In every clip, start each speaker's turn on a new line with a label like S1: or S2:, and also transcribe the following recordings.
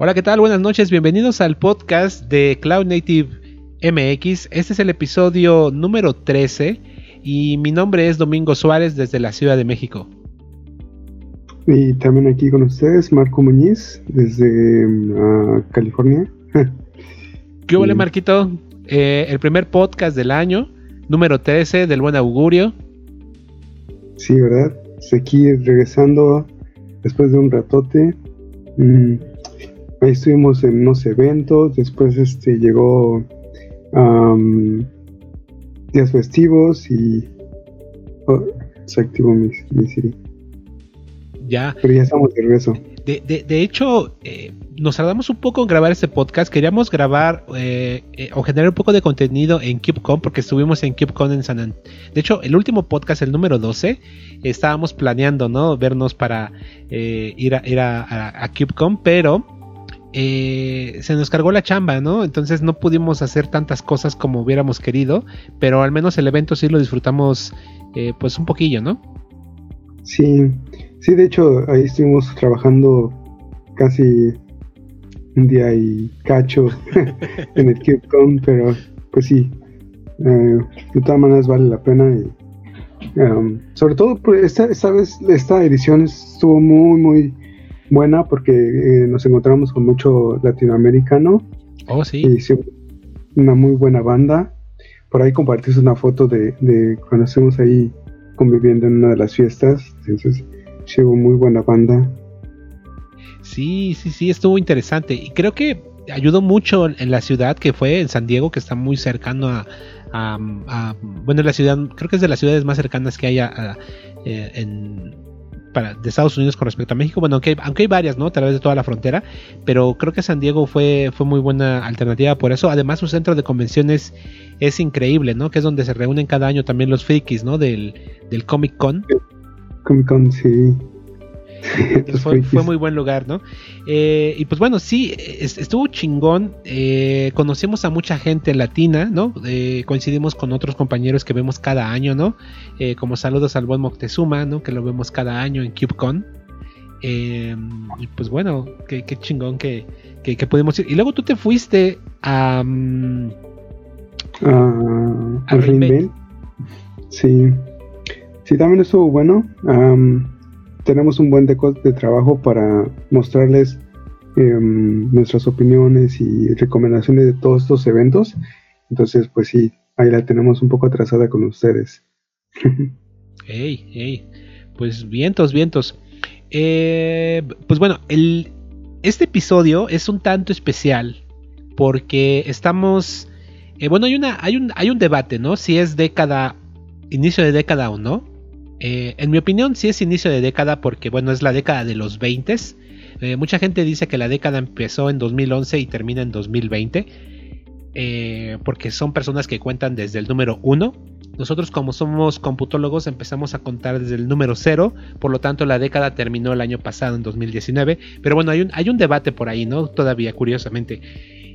S1: Hola, ¿qué tal? Buenas noches, bienvenidos al podcast de Cloud Native MX. Este es el episodio número 13 y mi nombre es Domingo Suárez desde la Ciudad de México.
S2: Y también aquí con ustedes, Marco Muñiz, desde uh, California.
S1: ¿Qué huele, Marquito? Eh, el primer podcast del año, número 13 del Buen Augurio.
S2: Sí, ¿verdad? Aquí regresando después de un ratote. Mm, ahí estuvimos en unos eventos, después este llegó días festivos y oh, se activó mi, Siri.
S1: Ya.
S2: Pero ya estamos de regreso.
S1: De, hecho, eh, nos tardamos un poco en grabar este podcast. Queríamos grabar eh, eh, o generar un poco de contenido en CubeCon porque estuvimos en CubeCon en San Antonio. De hecho, el último podcast, el número 12, estábamos planeando, ¿no? Vernos para ir, a, ir a, a CubeCon, pero eh, se nos cargó la chamba, ¿no? Entonces no pudimos hacer tantas cosas como hubiéramos querido, pero al menos el evento sí lo disfrutamos eh, pues un poquillo, ¿no?
S2: Sí, sí, de hecho ahí estuvimos trabajando casi un día y cacho en el KubeCon, pero pues sí, eh, de todas maneras vale la pena y um, sobre todo pues, esta vez esta edición estuvo muy muy buena porque eh, nos encontramos con mucho latinoamericano.
S1: Oh, sí.
S2: Y una muy buena banda. Por ahí compartiste una foto de, cuando estuvimos ahí conviviendo en una de las fiestas. Entonces, sí, hubo muy buena banda.
S1: Sí, sí, sí, estuvo interesante. Y creo que ayudó mucho en la ciudad que fue en San Diego, que está muy cercano a, a, bueno, la ciudad, creo que es de las ciudades más cercanas que hay a, eh, en, de Estados Unidos con respecto a México. Bueno, aunque hay, aunque hay varias, ¿no? A través de toda la frontera. Pero creo que San Diego fue, fue muy buena alternativa por eso. Además, su centro de convenciones es increíble, ¿no? Que es donde se reúnen cada año también los frikis, ¿no? Del, del Comic Con.
S2: Comic Con, sí.
S1: fue, muy buen lugar, ¿no? Eh, y pues bueno, sí, estuvo chingón. Eh, conocimos a mucha gente latina, ¿no? Eh, coincidimos con otros compañeros que vemos cada año, ¿no? como saludos al buen Moctezuma, ¿no? Que lo vemos cada año en CubeCon. y pues bueno, qué, chingón que, que, pudimos ir. Y luego tú te fuiste a.
S2: Um, a Sí. Sí, también estuvo bueno tenemos un buen de, de trabajo para mostrarles em, nuestras opiniones y recomendaciones de todos estos eventos. Entonces, pues sí, ahí la tenemos un poco atrasada con ustedes.
S1: hey, hey, pues vientos, vientos. Eh, pues bueno, el, este episodio es un tanto especial porque estamos, eh, bueno, hay una, hay un, hay un debate, ¿no? Si es década, inicio de década o no. Eh, en mi opinión, sí es inicio de década porque, bueno, es la década de los 20. Eh, mucha gente dice que la década empezó en 2011 y termina en 2020. Eh, porque son personas que cuentan desde el número 1. Nosotros como somos computólogos empezamos a contar desde el número 0, por lo tanto la década terminó el año pasado en 2019, pero bueno, hay un, hay un debate por ahí, ¿no? Todavía, curiosamente.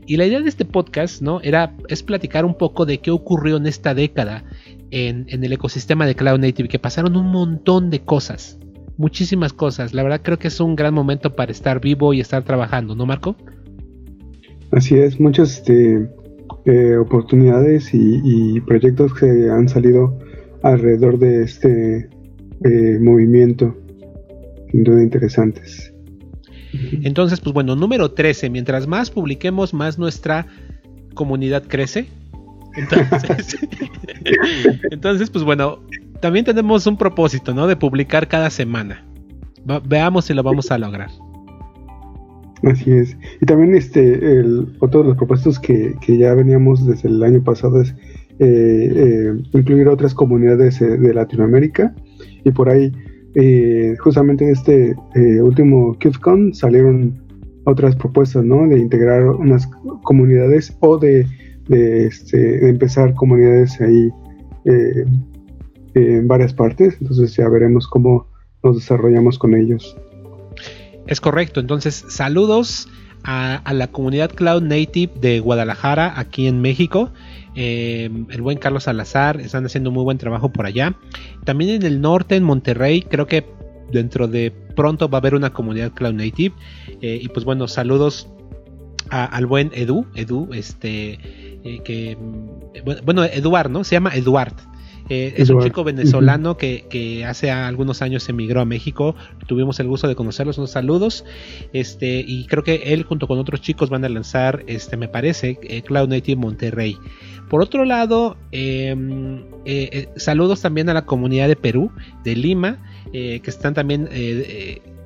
S1: Y la idea de este podcast, ¿no? Era, es platicar un poco de qué ocurrió en esta década en, el ecosistema de Cloud Native, que pasaron un montón de cosas, muchísimas cosas. La verdad creo que es un gran momento para estar vivo y estar trabajando, ¿no, Marco?
S2: Así es, muchas este, eh, oportunidades y, proyectos que han salido alrededor de este eh, movimiento, sin duda interesantes.
S1: Entonces, pues bueno, número 13, mientras más publiquemos, más nuestra comunidad crece. Entonces, pues bueno, también tenemos un propósito, ¿no? De publicar cada semana. veamos si lo vamos a lograr.
S2: Así es. Y también este, el, otro de los propósitos que, ya veníamos desde el año pasado es eh, eh, incluir otras comunidades eh, de Latinoamérica. Y por ahí eh, justamente en este último KubeCon salieron otras propuestas, ¿no? De integrar unas comunidades o de, este, empezar comunidades ahí eh, en varias partes. Entonces ya veremos cómo nos desarrollamos con ellos.
S1: Es correcto. Entonces, saludos a, la comunidad Cloud Native de Guadalajara, aquí en México. Eh, el buen Carlos Salazar, están haciendo muy buen trabajo por allá. También en el norte, en Monterrey, creo que dentro de pronto va a haber una comunidad Cloud Native. y pues bueno, saludos al buen Edu, Edu, este, que, bueno, Eduard, ¿no? Se llama Eduard. Eh, es un chico venezolano que, hace algunos años emigró a México. Tuvimos el gusto de conocerlos. Unos saludos. Este, y creo que él junto con otros chicos van a lanzar, este, me parece, eh, Cloud Native Monterrey. Por otro lado, em, eh, saludos también a la comunidad de Perú, de Lima, que están también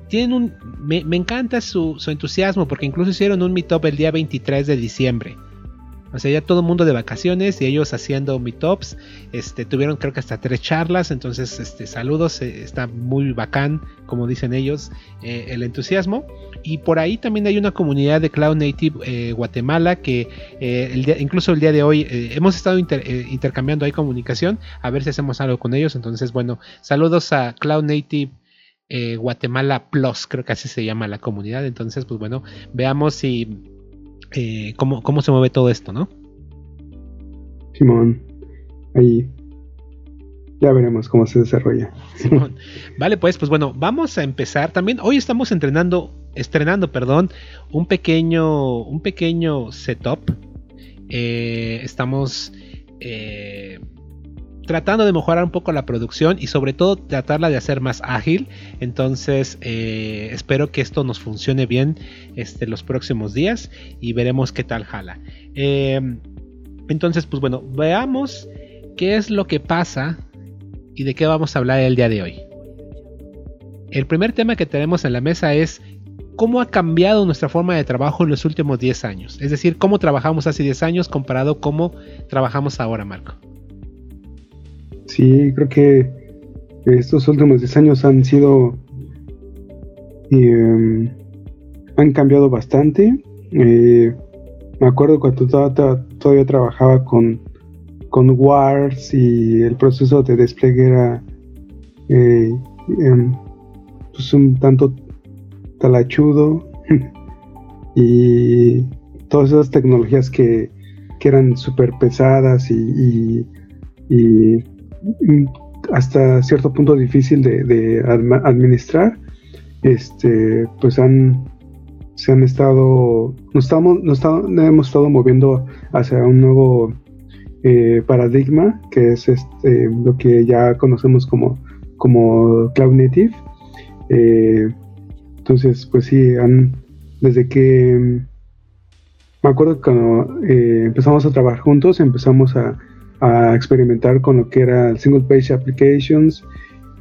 S1: tienen un. Me, encanta su, su, entusiasmo porque incluso hicieron un meetup el día 23 de diciembre. O sea, ya todo el mundo de vacaciones y ellos haciendo meetups. Este, tuvieron creo que hasta tres charlas. Entonces, este, saludos. Eh, está muy bacán, como dicen ellos, eh, el entusiasmo. Y por ahí también hay una comunidad de Cloud Native eh, Guatemala que incluso el día de hoy hemos estado intercambiando ahí comunicación. A ver si hacemos algo con ellos. Entonces, bueno, saludos a Cloud Native. Guatemala Plus, creo que así se llama la comunidad. Entonces, pues bueno, veamos si eh, cómo, se mueve todo esto, ¿no?
S2: Simón, ahí ya veremos cómo se desarrolla.
S1: Simón. Vale, pues, pues bueno, vamos a empezar. También hoy estamos entrenando, estrenando, perdón, un pequeño, un pequeño setup. Eh, estamos eh, tratando de mejorar un poco la producción y sobre todo tratarla de hacer más ágil. Entonces eh, espero que esto nos funcione bien este, los próximos días y veremos qué tal jala. Em, entonces pues bueno, veamos qué es lo que pasa y de qué vamos a hablar el día de hoy. El primer tema que tenemos en la mesa es cómo ha cambiado nuestra forma de trabajo en los últimos 10 años. Es decir, cómo trabajamos hace 10 años comparado a cómo trabajamos ahora, Marco.
S2: Sí, creo que estos últimos 10 años han sido... Em, han cambiado bastante. Eh, me acuerdo cuando todavía, trabajaba con, con Wars y el proceso de despliegue era eh, em, pues un tanto talachudo y todas esas tecnologías que, eran súper pesadas y, hasta cierto punto difícil de, administrar, este, pues han, se han estado, nos, estamos, nos, hemos estado moviendo hacia un nuevo eh, paradigma, que es este, lo que ya conocemos como, como Cloud Native. Eh, entonces, pues sí, han, desde que me acuerdo que cuando eh, empezamos a trabajar juntos, empezamos a, a experimentar con lo que era el single page applications,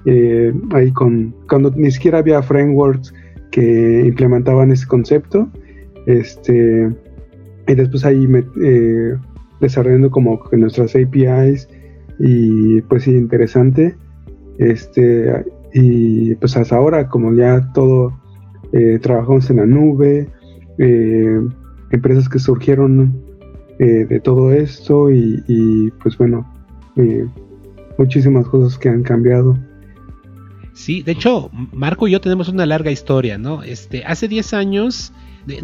S2: eh, ahí con cuando ni siquiera había frameworks que implementaban ese concepto, este y después ahí me, eh, desarrollando como nuestras APIs y pues sí interesante, este y pues hasta ahora como ya todo eh, trabajamos en la nube, empresas que surgieron eh, de todo esto y, pues bueno, eh, muchísimas cosas que han cambiado.
S1: Sí, de hecho, Marco y yo tenemos una larga historia, ¿no? Este, hace 10 años,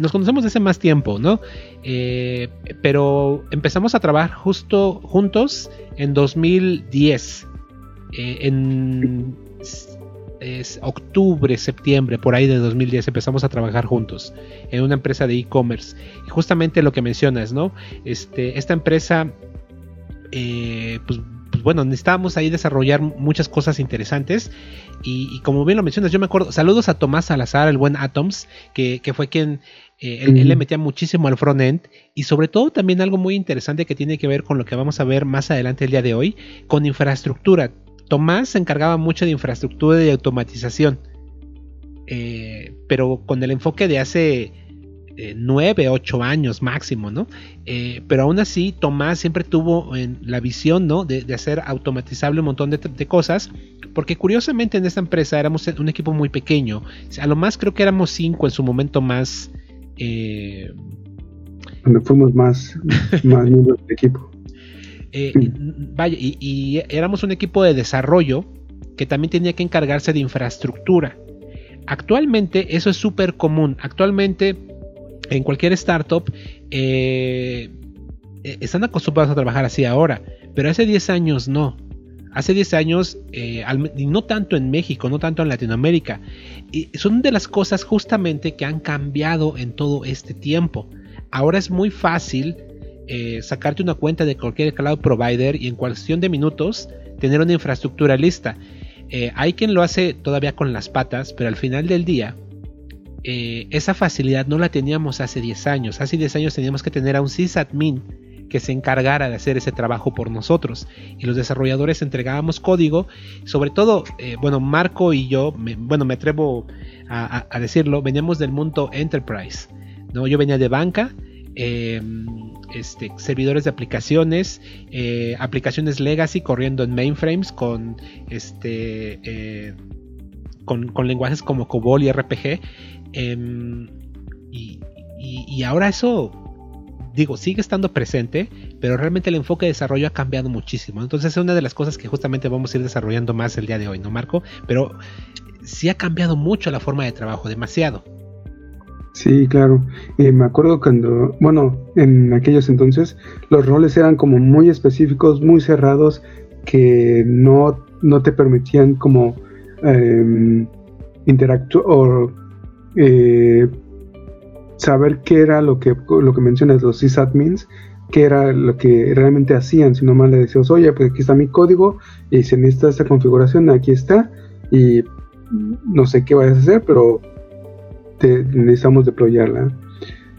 S1: nos conocemos desde más tiempo, ¿no? Eh, pero empezamos a trabajar justo juntos en 2010. en es octubre, septiembre, por ahí de 2010 empezamos a trabajar juntos en una empresa de e-commerce. Y justamente lo que mencionas, ¿no? Este, esta empresa, eh, pues, pues, bueno, necesitábamos ahí desarrollar muchas cosas interesantes. Y, como bien lo mencionas, yo me acuerdo, saludos a Tomás Salazar, el buen Atoms, que, fue quien eh, él, él, le metía muchísimo al front-end y sobre todo también algo muy interesante que tiene que ver con lo que vamos a ver más adelante el día de hoy, con infraestructura. Tomás se encargaba mucho de infraestructura y automatización, eh, pero con el enfoque de hace eh, nueve, ocho años máximo, ¿no? Eh, pero aún así, Tomás siempre tuvo en la visión, ¿no? De, hacer automatizable un montón de, cosas, porque curiosamente en esta empresa éramos un equipo muy pequeño, a lo más creo que éramos cinco en su momento más...
S2: Cuando fuimos más, más miembros del equipo.
S1: Eh, vaya, y, éramos un equipo de desarrollo que también tenía que encargarse de infraestructura. Actualmente eso es súper común. Actualmente en cualquier startup eh, eh, están acostumbrados a trabajar así ahora, pero hace 10 años no. Hace 10 años, eh, y no tanto en México, no tanto en Latinoamérica, y son de las cosas justamente que han cambiado en todo este tiempo. Ahora es muy fácil eh, sacarte una cuenta de cualquier cloud provider y en cuestión de minutos tener una infraestructura lista. Eh, hay quien lo hace todavía con las patas, pero al final del día, esa facilidad no la teníamos hace 10 años. Hace 10 años teníamos que tener a un sysadmin que se encargara de hacer ese trabajo por nosotros. Y los desarrolladores entregábamos código, sobre todo, eh, bueno, Marco y yo, bueno, me atrevo a, decirlo, veníamos del mundo enterprise. ¿no? Yo venía de banca, em, este, servidores de aplicaciones, eh, aplicaciones legacy corriendo en mainframes con, este, eh, con, lenguajes como COBOL y RPG. Em, y ahora eso digo, sigue estando presente, pero realmente el enfoque de desarrollo ha cambiado muchísimo. Entonces es una de las cosas que justamente vamos a ir desarrollando más el día de hoy, ¿no, Marco? Pero sí ha cambiado mucho la forma de trabajo, demasiado.
S2: Sí, claro. Eh, me acuerdo cuando, bueno, en aquellos entonces los roles eran como muy específicos, muy cerrados, que no, no te permitían como eh, interactuar o eh, saber qué era lo que, lo que mencionas, los sysadmins, qué era lo que realmente hacían, si nomás le decías, oye, pues aquí está mi código y si necesita esta configuración, aquí está y no sé qué vayas a hacer, pero te, necesitamos deployarla.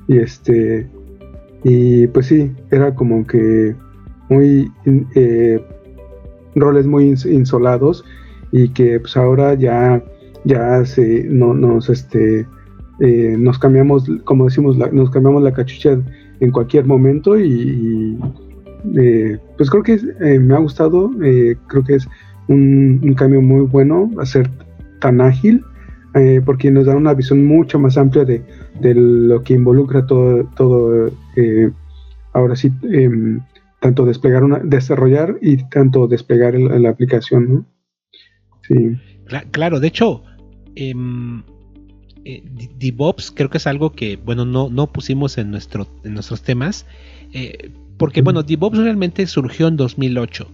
S2: Y este, y pues sí, era como que muy eh, roles muy insolados y que pues ahora ya ya se no, nos este eh, nos cambiamos, como decimos, nos cambiamos la cachucha en cualquier momento y, eh, pues creo que eh, me ha gustado, creo que es un, cambio muy bueno a ser tan ágil porque nos da una visión mucho más amplia de, lo que involucra todo, todo ahora sí, em, tanto desplegar una, desarrollar y tanto desplegar la aplicación.
S1: Sí. Claro, de hecho, em, eh, DevOps creo que es algo que, bueno, no, no pusimos en, nuestro, en nuestros temas, eh, porque, bueno, DevOps realmente surgió en 2008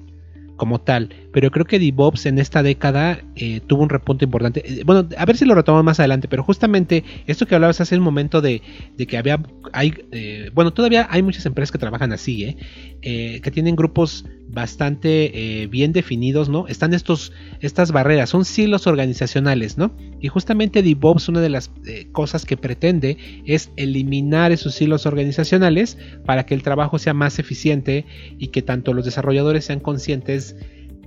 S1: como tal. Pero creo que DevOps en esta década eh, tuvo un repunte importante. Eh, bueno, a ver si lo retomamos más adelante, pero justamente esto que hablabas hace un momento de, que había, hay, eh, bueno, todavía hay muchas empresas que trabajan así, que tienen grupos bastante bien definidos, ¿no? Están estos, estas barreras, son silos organizacionales, ¿no? Y justamente DevOps una de las cosas que pretende es eliminar esos silos organizacionales para que el trabajo sea más eficiente y que tanto los desarrolladores sean conscientes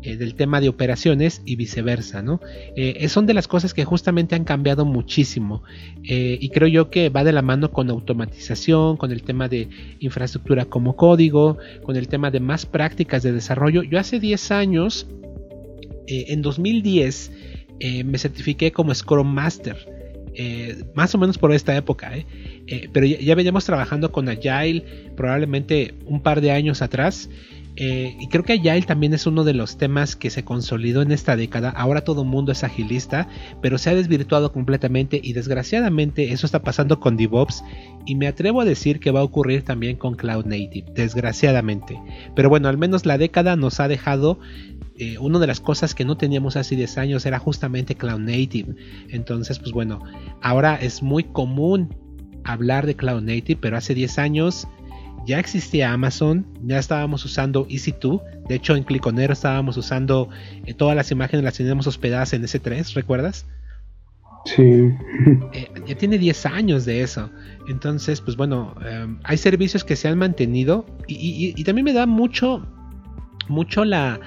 S1: eh, del tema de operaciones y viceversa, ¿no? Eh, son de las cosas que justamente han cambiado muchísimo eh, y creo yo que va de la mano con automatización, con el tema de infraestructura como código, con el tema de más prácticas de desarrollo. Yo hace 10 años, en 2010, me certifiqué como Scrum Master. más o menos por esta época, pero ya, ya, veníamos trabajando con Agile probablemente un par de años atrás eh, y creo que Agile también es uno de los temas que se consolidó en esta década. Ahora todo el mundo es agilista, pero se ha desvirtuado completamente y desgraciadamente eso está pasando con DevOps y me atrevo a decir que va a ocurrir también con Cloud Native, desgraciadamente. Pero bueno, al menos la década nos ha dejado eh, una de las cosas que no teníamos hace 10 años era justamente Cloud Native. Entonces, pues bueno, ahora es muy común hablar de Cloud Native, pero hace 10 años ya existía Amazon, ya estábamos usando EC2, de hecho en Cliconero estábamos usando eh, todas las imágenes las teníamos hospedadas en S3, ¿recuerdas?
S2: Sí.
S1: Eh, ya tiene 10 años de eso. Entonces, pues bueno, em, hay servicios que se han mantenido y, también me da mucho, mucho la...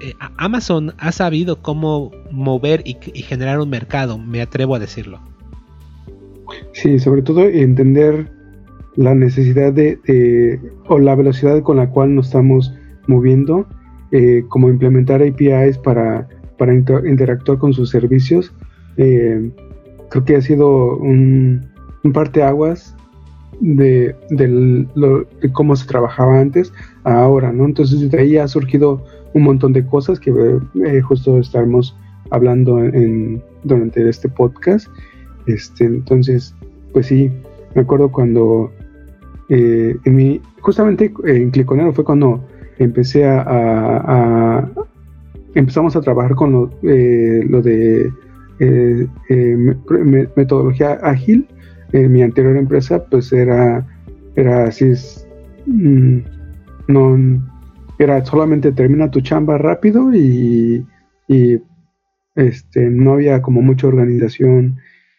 S1: Eh, Amazon ha sabido cómo mover y generar un mercado, me atrevo a decirlo.
S2: Sí, sobre todo entender la necesidad de, o la velocidad con la cual nos estamos moviendo, eh, como implementar APIs para, para interactuar con sus servicios, eh, creo que ha sido un, un parteaguas de, de, cómo se trabajaba antes a ahora, ¿no? Entonces de ahí ha surgido un montón de cosas que eh, justo estaremos hablando en, durante este podcast. Este, entonces, pues sí, me acuerdo cuando eh, en mi, justamente en Cliconero fue cuando empecé a, empezamos a trabajar con lo, eh, lo de eh, metodología ágil. En mi anterior empresa, pues era, era así, mm, no, era solamente termina tu chamba rápido y, y este, no había como mucha organización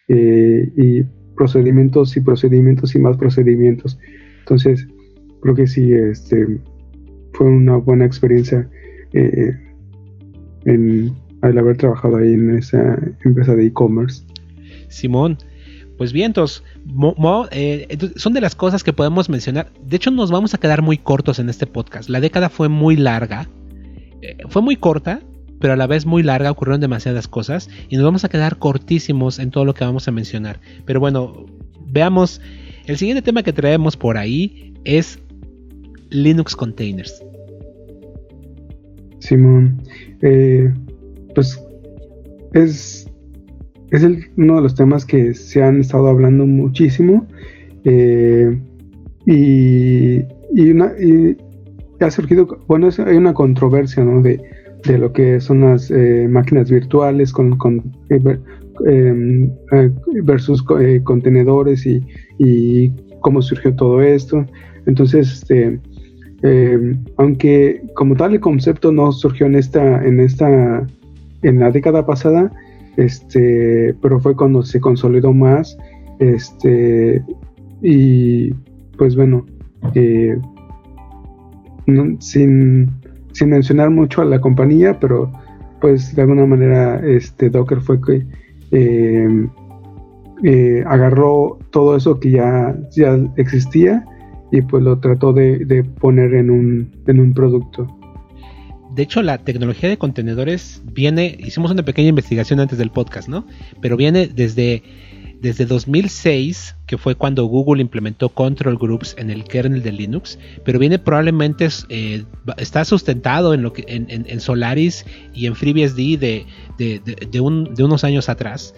S2: y procedimientos y procedimientos y más procedimientos. Entonces, creo que sí, este, fue una buena experiencia eh, en, al haber trabajado ahí en esa empresa de e-commerce.
S1: Simón, pues bien, entonces, eh, son de las cosas que podemos mencionar. De hecho, nos vamos a quedar muy cortos en este podcast. La década fue muy larga, eh, fue muy corta, pero a la vez muy larga, ocurrieron demasiadas cosas y nos vamos a quedar cortísimos en todo lo que vamos a mencionar. Pero bueno, veamos, el siguiente tema que traemos por ahí es Linux Containers.
S2: Simón, eh, pues es, es uno de los temas que se han estado hablando muchísimo eh, y, ha surgido, bueno, hay una controversia, ¿no? De, de lo que son las eh, máquinas virtuales con, eh, em, eh, versus contenedores y, cómo surgió todo esto. Entonces, este, em, aunque como tal el concepto no surgió en esta, en esta, en la década pasada, este, pero fue cuando se consolidó más, este, y pues bueno, sin sin mencionar mucho a la compañía, pero pues de alguna manera este Docker fue que eh, eh, agarró todo eso que ya, ya existía y pues lo trató de, poner en un, en un producto.
S1: De hecho, la tecnología de contenedores viene, hicimos una pequeña investigación antes del podcast, ¿no? Pero viene desde desde 2006, que fue cuando Google implementó Control Groups en el kernel de Linux, pero viene probablemente, eh, está sustentado en, lo que, en, Solaris y en FreeBSD de, unos años atrás.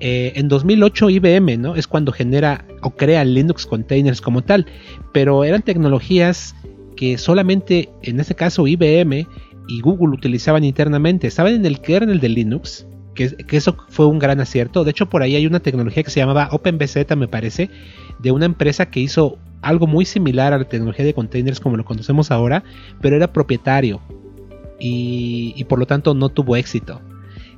S1: Eh, en 2008 IBM ¿no? es cuando genera o crea Linux Containers como tal, pero eran tecnologías que solamente en este caso IBM y Google utilizaban internamente, estaban en el kernel de Linux, que, eso fue un gran acierto. De hecho, por ahí hay una tecnología que se llamaba OpenBZ, me parece, de una empresa que hizo algo muy similar a la tecnología de containers como lo conocemos ahora, pero era propietario y, por lo tanto no tuvo éxito.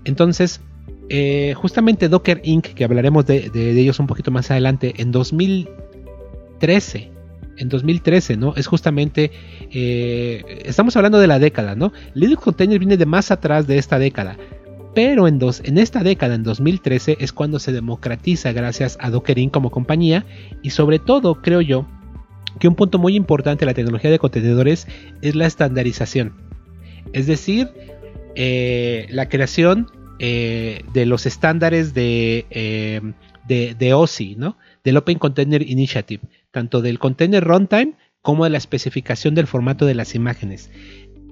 S1: Entonces, eh, justamente Docker Inc., que hablaremos de, ellos un poquito más adelante, en 2013, en 2013, ¿no? Es justamente, eh, estamos hablando de la década, ¿no? Linux Container viene de más atrás de esta década. Pero en, esta década, en 2013, es cuando se democratiza gracias a Dockerin como compañía y sobre todo, creo yo, que un punto muy importante de la tecnología de contenedores es la estandarización. Es decir, eh, la creación eh, de los estándares de, eh, de, de, OSI, del Open Container Initiative, tanto del container runtime como de la especificación del formato de las imágenes.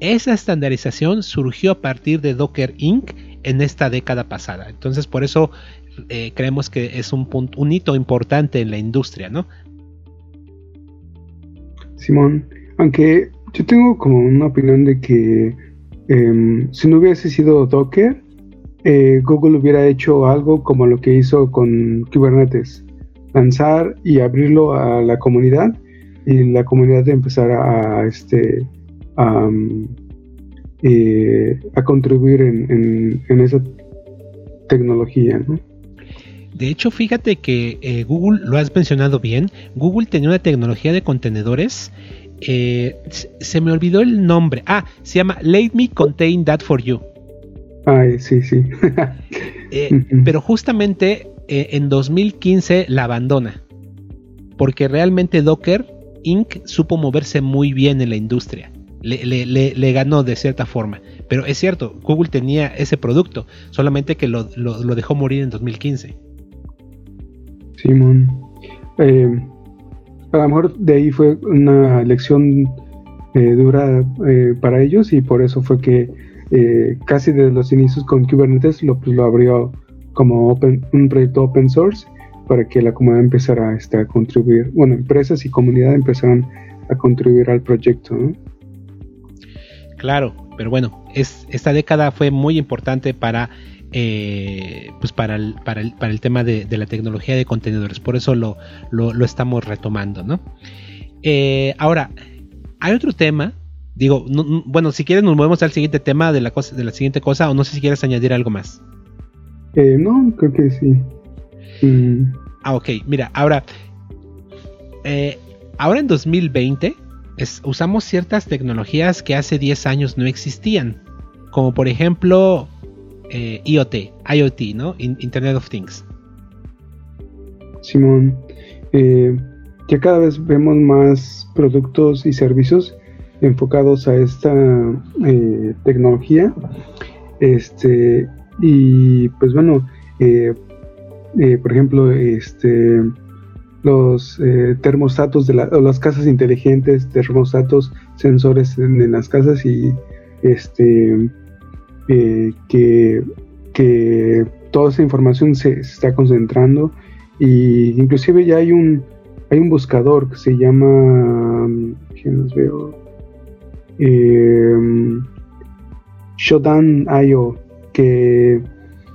S1: Esa estandarización surgió a partir de Docker Inc en esta década pasada. Entonces por eso eh, creemos que es un, punto, un hito importante en la industria, ¿no?
S2: Simón, aunque yo tengo como una opinión de que em, si no hubiese sido Docker, eh, Google hubiera hecho algo como lo que hizo con Kubernetes, lanzar y abrirlo a la comunidad y la comunidad empezara a, este, a, eh, a contribuir en, esa tecnología.
S1: De hecho, fíjate que eh, Google, lo has mencionado bien, Google tenía una tecnología de contenedores. Eh, se me olvidó el nombre. Ah, se llama Let Me Contain That For You.
S2: Ay, sí, sí.
S1: pero justamente en 2015 la abandona. Porque realmente Docker Inc. supo moverse muy bien en la industria le, ganó de cierta forma. Pero es cierto, Google tenía ese producto, solamente que lo, dejó morir en 2015.
S2: Simón. Eh, a lo mejor de ahí fue una lección eh, dura eh, para ellos y por eso fue que casi desde los inicios con Kubernetes lo, pues, lo abrió como un proyecto open source para que la comunidad empezara este, a contribuir, bueno, empresas y comunidad empezaron a contribuir al proyecto.
S1: Claro, pero bueno, es, esta década fue muy importante para, eh, pues para, el, para, el, para el tema de, la tecnología de contenedores. Por eso lo, lo, estamos retomando, ¿no? Eh, ahora, hay otro tema. Digo, bueno, si quieres nos movemos al siguiente tema de la, cosa, de la siguiente cosa o no sé si quieres añadir algo más.
S2: Eh, no, creo que sí.
S1: Mm. Ah, ok. Mira, ahora, ahora en 2020 usamos ciertas tecnologías que hace 10 años no existían, como por ejemplo eh, IoT, IoT, ¿no? Internet of Things.
S2: Simón, eh, ya cada vez vemos más productos y servicios enfocados a esta eh, tecnología. Este, y pues bueno, por ejemplo, este los eh, termostatos de las casas inteligentes, termostatos, sensores en, las casas y este eh, que, toda esa información se, está concentrando y inclusive ya hay un hay un buscador que se llama ¿quién los veo? Eh, que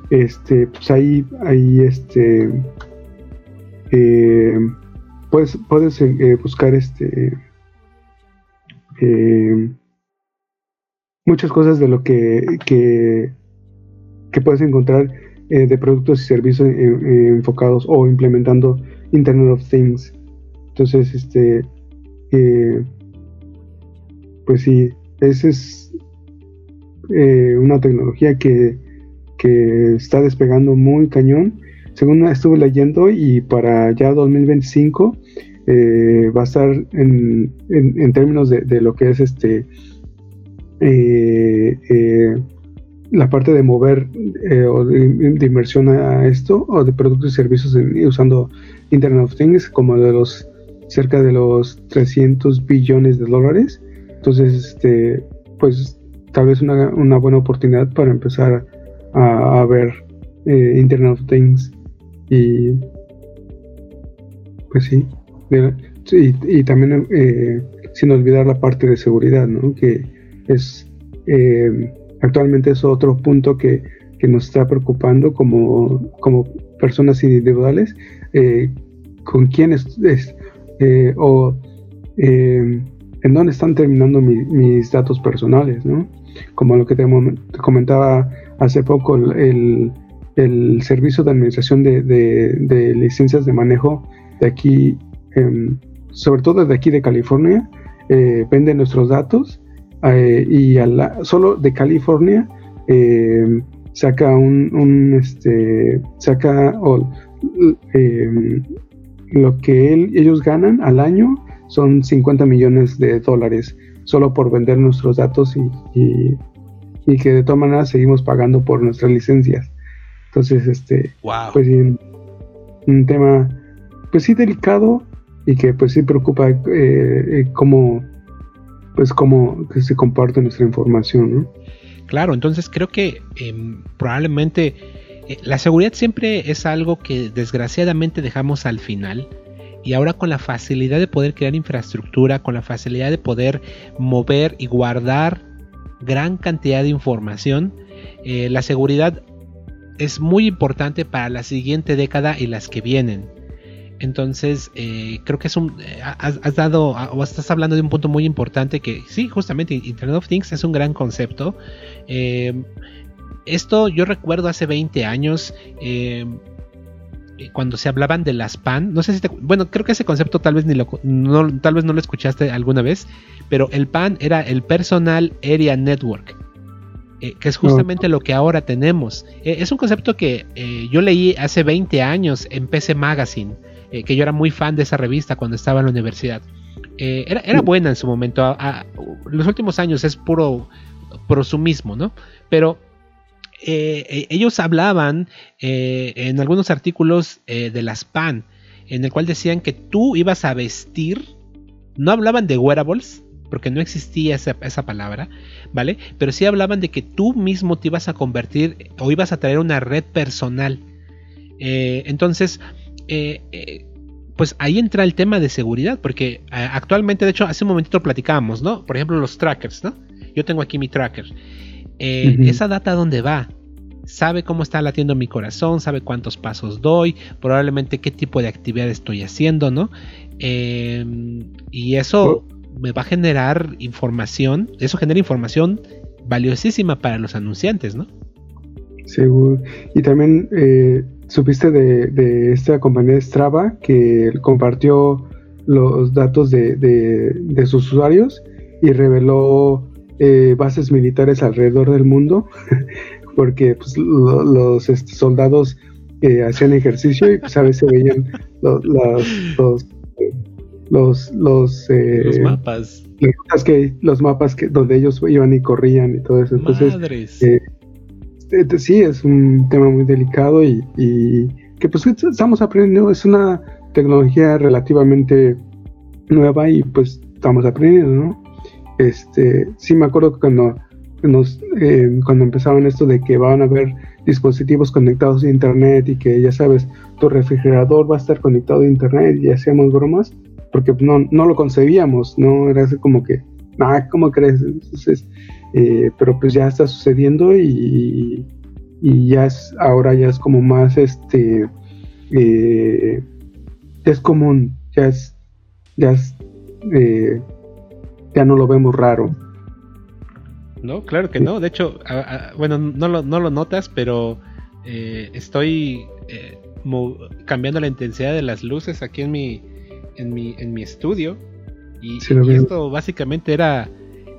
S2: este pues ahí ahí este eh, puedes, puedes eh, buscar este eh, muchas cosas de lo que, que, puedes encontrar de productos y servicios enfocados o implementando Internet of Things. Entonces, este, pues sí, esa es una tecnología que, que está despegando muy cañón según estuve leyendo, y para ya 2025 eh, va a estar en, en, términos de, lo que es este eh, eh, la parte de mover o de, inversión a esto o de productos y servicios usando Internet of Things como de los cerca de los 300 billones de dólares. Entonces este pues tal vez una, una buena oportunidad para empezar a ver Internet of Things y pues sí, y, también eh, sin olvidar la parte de seguridad, ¿no? que es eh, actualmente es otro punto que, nos está preocupando como, como personas individuales, eh, con quiénes o en dónde están terminando mis datos personales, ¿no? Como lo que te, comentaba hace poco, el servicio de administración de, licencias de manejo de aquí, em, sobre todo de aquí de California, eh, vende nuestros datos eh, y solo de California em, saca un, este, saca em, lo que ellos ganan al año son 50 millones de dólares solo por vender nuestros datos y, y que de todas maneras seguimos pagando por nuestras licencias. Entonces, este, pues un tema, pues sí delicado y que pues sí preocupa eh, eh, cómo, pues cómo se comparte nuestra información, ¿no?
S1: Claro, entonces creo que em, probablemente eh, la seguridad siempre es algo que desgraciadamente dejamos al final. Y ahora con la facilidad de poder crear infraestructura, con la facilidad de poder mover y guardar gran cantidad de información, la seguridad es muy importante para la siguiente década y las que vienen. Entonces, eh, creo que es un. Eh, has, dado o estás hablando de un punto muy importante que, sí, justamente Internet of Things es un gran concepto. Eh, esto yo recuerdo hace 20 años. cuando se hablaban de las PAN, no sé si te, bueno, creo que ese concepto tal vez ni lo, tal vez no lo escuchaste alguna vez, pero el PAN era el Personal Area Network. Eh, que es justamente lo que ahora tenemos. Eh, es un concepto que eh, yo leí hace 20 años en PC Magazine, que yo era muy fan de esa revista cuando estaba en la universidad. Era, era, buena en su momento, los últimos años es puro prosumismo, ¿no? Pero ellos hablaban en algunos artículos de las PAN, en el cual decían que tú ibas a vestir, no hablaban de wearables, porque no existía esa, palabra, ¿vale? Pero sí hablaban de que tú mismo te ibas a convertir o ibas a traer una red personal. Eh, entonces, eh, eh, pues ahí entra el tema de seguridad, porque actualmente, de hecho, hace un momentito platicábamos, ¿no? Por ejemplo, los trackers, ¿no? yo tengo aquí mi tracker. Esa data dónde va? Sabe cómo está latiendo mi corazón, sabe cuántos pasos doy, probablemente qué tipo de actividad estoy haciendo, ¿no? Y eso. Me va a generar información, eso genera información valiosísima para los anunciantes, ¿no?
S2: Seguro. Y también eh, supiste de, esta compañía Strava que compartió los datos de, sus usuarios y reveló eh, bases militares alrededor del mundo, porque pues, los este, soldados eh, hacían ejercicio y pues a veces veían los, los, los
S1: mapas.
S2: que, los mapas que, donde ellos iban y corrían y todo eso. Entonces, este, sí, es un tema muy delicado y, que pues estamos aprendiendo, es una tecnología relativamente nueva y pues estamos aprendiendo, ¿no? Este, sí me acuerdo que cuando nos, eh, cuando empezaban esto de que van a haber dispositivos conectados a internet y que ya sabes, tu refrigerador va a estar conectado a internet y hacíamos bromas, porque no, no lo concebíamos, ¿no? Era así como que, ah, ¿cómo crees? Entonces, eh, pero pues ya está sucediendo y, ya es, ahora ya es como más, este, eh, es común, ya es, ya es, eh, ya no lo vemos raro.
S1: No, claro que no. De hecho, bueno, no lo, no lo notas, pero estoy cambiando la intensidad de las luces aquí en mi, en mi, en mi estudio. Y, y esto básicamente era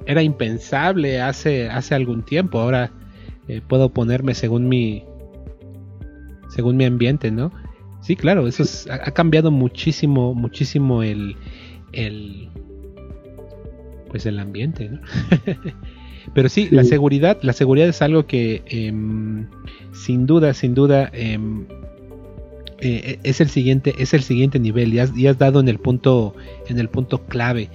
S1: era impensable hace, hace algún tiempo. Ahora eh, puedo ponerme según mi según mi ambiente, ¿no? Sí, claro, eso ha, cambiado muchísimo, muchísimo el, el pues el ambiente, ¿no? Pero sí, la seguridad, la seguridad es algo que em, sin duda, sin duda em, eh, es el siguiente, es el siguiente nivel. Y has, dado en el punto, en el punto clave.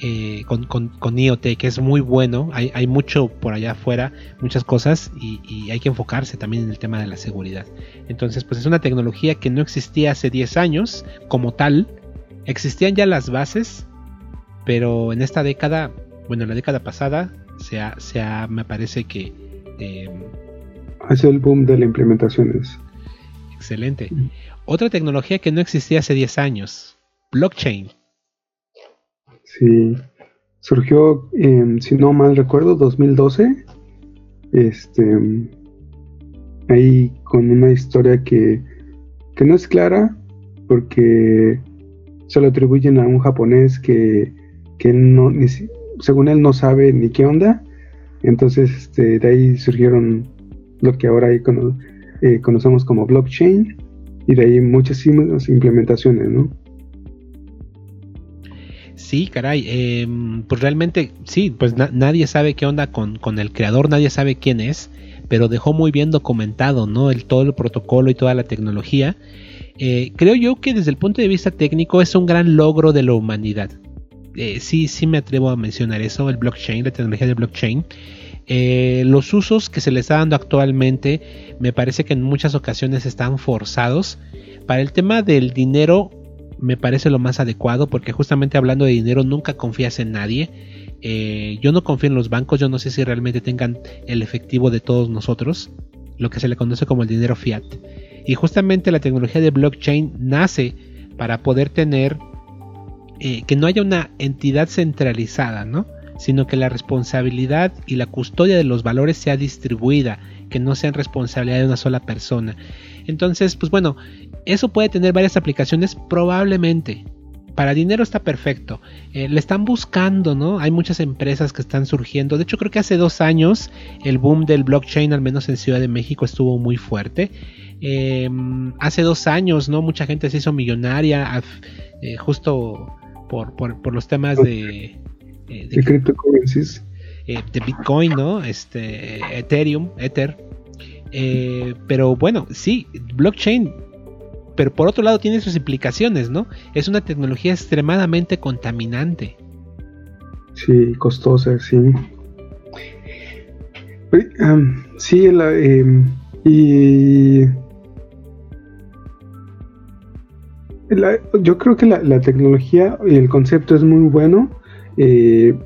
S1: Eh, con, con, IoT, que es muy bueno. Hay, mucho por allá afuera, muchas cosas, y, hay que enfocarse también en el tema de la seguridad. Entonces, pues es una tecnología que no existía hace 10 años como tal. Existían ya las bases, pero en esta década, bueno, en la década pasada, se ha, me parece que...
S2: Eh, Hace el boom de la implementación.
S1: Excelente. Otra tecnología que no existía hace 10 años, blockchain.
S2: Sí, surgió, si no mal recuerdo, 2012. Este, ahí con una historia que, que no es clara, porque se lo atribuyen a un japonés que, que no, según él no sabe ni qué onda. Entonces, este, de ahí surgieron lo que ahora ahí eh, conocemos como blockchain y de ahí muchas implementaciones, ¿no?
S1: Sí, caray, em, pues realmente sí, pues nadie sabe qué onda con, el creador, nadie sabe quién es, pero dejó muy bien documentado, ¿no? El, todo el protocolo y toda la tecnología. Eh, creo yo que desde el punto de vista técnico es un gran logro de la humanidad. Eh, sí, sí me atrevo a mencionar eso, el blockchain, la tecnología de blockchain. Eh, los usos que se le está dando actualmente me parece que en muchas ocasiones están forzados. Para el tema del dinero me parece lo más adecuado porque justamente hablando de dinero nunca confías en nadie. Eh, yo no confío en los bancos, yo no sé si realmente tengan el efectivo de todos nosotros, lo que se le conoce como el dinero fiat. Y justamente la tecnología de blockchain nace para poder tener eh, que no haya una entidad centralizada, ¿no? Sino que la responsabilidad y la custodia de los valores sea distribuida, que no sean responsabilidad de una sola persona. Entonces, pues bueno, eso puede tener varias aplicaciones probablemente. Para dinero está perfecto. Eh, le están buscando, ¿no? Hay muchas empresas que están surgiendo. De hecho, creo que hace dos años el boom del blockchain, al menos en Ciudad de México, estuvo muy fuerte. Em, hace dos años, ¿no? Mucha gente se hizo millonaria eh, justo por, los temas de...
S2: Eh, de, cryptocurrencies.
S1: de Bitcoin, ¿no? Este, Ethereum, Ether. pero bueno, sí, blockchain pero por otro lado tiene sus implicaciones, ¿no? Es una tecnología extremadamente contaminante.
S2: Sí, costosa, sí. sí, em, y yo creo que la, tecnología y el concepto es muy bueno. Eh,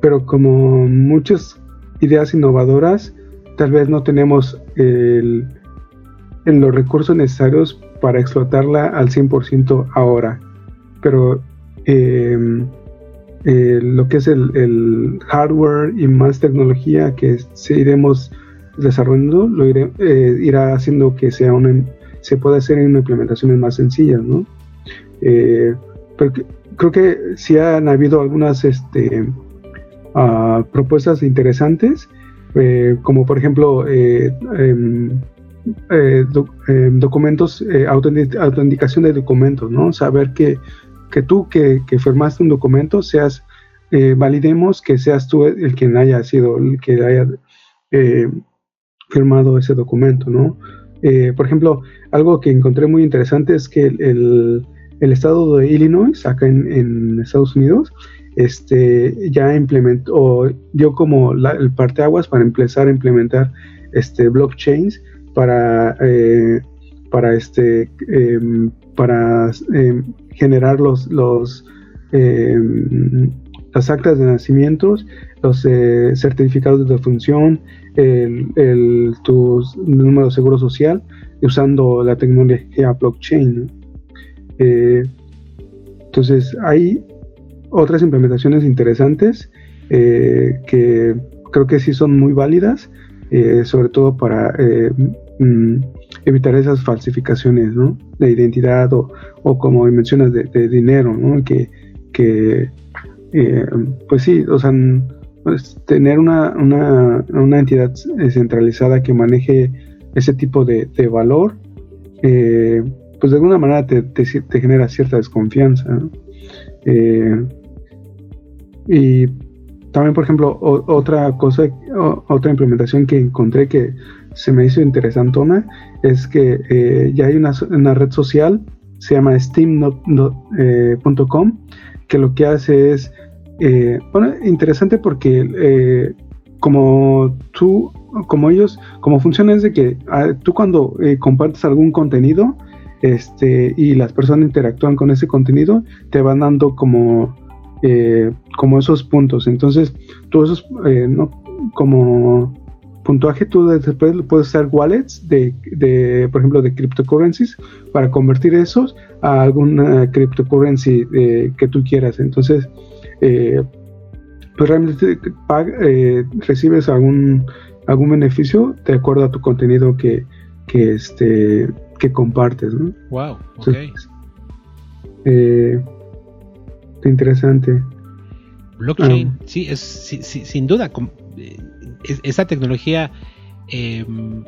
S2: pero como muchas ideas innovadoras, tal vez no tenemos los recursos necesarios para explotarla al 100% ahora. Pero em, eh, lo que es el, hardware y más tecnología que iremos desarrollando lo eh, irá haciendo que sea una, se pueda hacer en implementaciones más sencillas, ¿no? Creo que sí han habido algunas este, ah, propuestas interesantes, como por ejemplo em, em, documentos, autenticación de documentos, ¿no? Saber que que tú que, firmaste un documento seas, eh, validemos que seas tú el quien haya sido, el que haya eh, firmado ese documento, ¿no? Eh, por ejemplo, algo que encontré muy interesante es que el, estado de Illinois, acá en, Estados Unidos, este, ya implementó, dio como el parteaguas para empezar a implementar este, blockchains para, para, este, em, para em, generar los, los em, las actas de nacimientos, los eh, certificados de función, el, tu número de seguro social, usando la tecnología blockchain. Eh, entonces, hay otras implementaciones interesantes eh, que creo que sí son muy válidas, sobre todo para mm, evitar esas falsificaciones de identidad o, como mencionas de, dinero, ¿no? que, eh, pues sí, o sea, pues tener una, una, una, entidad centralizada que maneje ese tipo de, valor, eh, pues de alguna manera te, te, genera cierta desconfianza. Eh, y también, por ejemplo, otra cosa, otra implementación que encontré que se me hizo interesantona es que eh, ya hay una, red social, se llama steam.com, eh, que lo que hace es, bueno, interesante porque como tú, como ellos, como funciona es de que ah, tú cuando compartes algún contenido, este, y las personas interactúan con ese contenido, te van dando como, como esos puntos. Entonces, tú esos, no, como puntuaje tú después puedes usar wallets de, por ejemplo, de cryptocurrencies para convertir esos a alguna cryptocurrency eh, que tú quieras. Entonces, eh, pues realmente eh, recibes algún, algún beneficio de acuerdo a tu contenido que, que, este, que compartes. ¿no?
S1: Wow, ok.
S2: interesante.
S1: Blockchain, ah. sí, es sin duda esa tecnología em,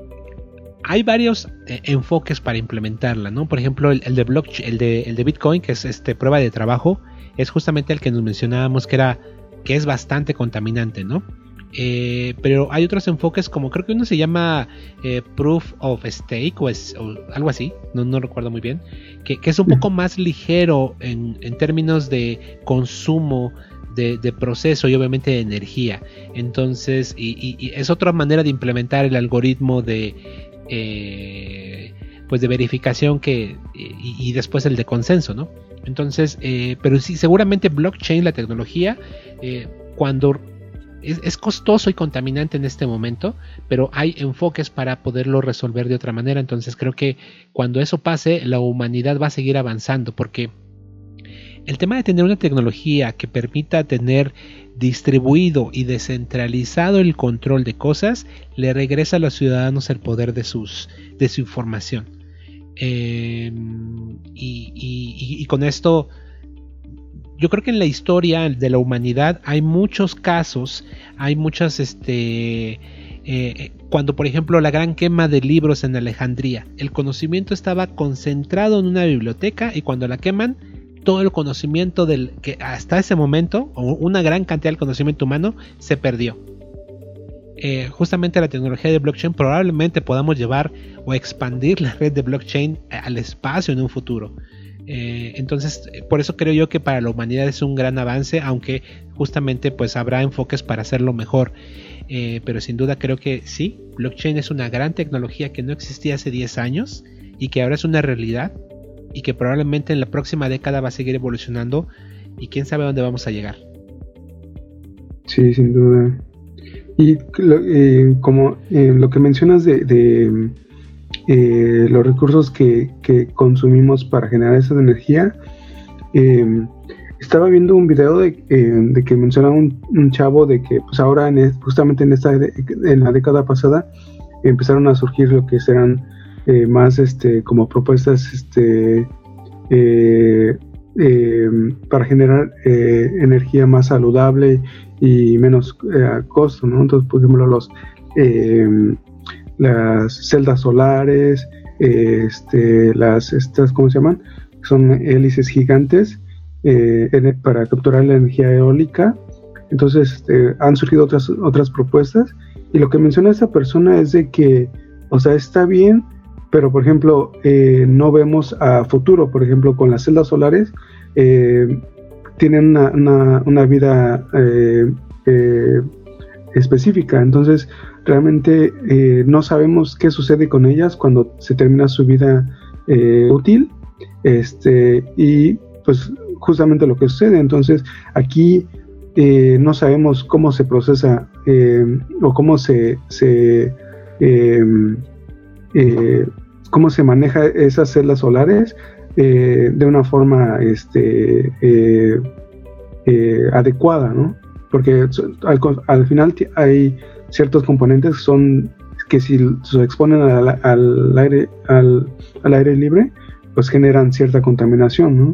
S1: hay varios eh, enfoques para implementarla, ¿no? Por ejemplo, el, de blockchain, el de, el de Bitcoin, que es este prueba de trabajo, es justamente el que nos mencionábamos que era que es bastante contaminante, ¿no? Eh, pero hay otros enfoques como creo que uno se llama eh, Proof of Stake o, algo así, no, no, recuerdo muy bien, que, es un poco más ligero en, en términos de consumo de, proceso y obviamente de energía. Entonces, y, es otra manera de implementar el algoritmo de... Eh, pues de verificación que y, después el de consenso, ¿no? Entonces, eh, pero sí, seguramente blockchain, la tecnología, eh, cuando es, costoso y contaminante en este momento, pero hay enfoques para poderlo resolver de otra manera. Entonces creo que cuando eso pase, la humanidad va a seguir avanzando, porque el tema de tener una tecnología que permita tener distribuido y descentralizado el control de cosas le regresa a los ciudadanos el poder de, sus, de su información. Em, y, con esto, yo creo que en la historia de la humanidad hay muchos casos, hay muchas, este, eh, cuando por ejemplo la gran quema de libros en Alejandría, el conocimiento estaba concentrado en una biblioteca y cuando la queman, todo el conocimiento del que hasta ese momento, o una gran cantidad del conocimiento humano, se perdió. Eh, justamente la tecnología de blockchain probablemente podamos llevar o expandir la red de blockchain al espacio en un futuro. Eh, entonces, por eso creo yo que para la humanidad es un gran avance, aunque justamente pues habrá enfoques para hacerlo mejor. Eh, pero sin duda creo que sí, blockchain es una gran tecnología que no existía hace 10 años y que ahora es una realidad y que probablemente en la próxima década va a seguir evolucionando y quién sabe dónde vamos a llegar.
S2: Sí, sin duda. Y eh, como eh, lo que mencionas de, eh, los recursos que, consumimos para generar esa energía, estaba viendo un video de, que mencionaba un, chavo de que pues ahora en, justamente en esta en la década pasada empezaron a surgir lo que serán más este como propuestas este para generar energía más saludable y menos eh, costo, ¿no? Entonces, por ejemplo, los, eh, las celdas solares, este, las, estas, ¿cómo se llaman? Son hélices gigantes eh, para capturar la energía eólica. Entonces, este, han surgido otras, otras propuestas y lo que menciona esta persona es de que, o sea, está bien, pero por ejemplo, no vemos a futuro, por ejemplo, con las celdas solares, tienen una, vida eh, eh, específica. Entonces, realmente eh, no sabemos qué sucede con ellas cuando se termina su vida útil. Este, y pues justamente lo que sucede. Entonces, aquí no sabemos cómo se procesa o cómo se, se cómo se maneja esas celdas solares eh, de una forma este, eh, eh, adecuada, ¿no? Porque al, final hay ciertos componentes son que si se exponen al, aire al, aire libre, pues generan cierta contaminación, ¿no?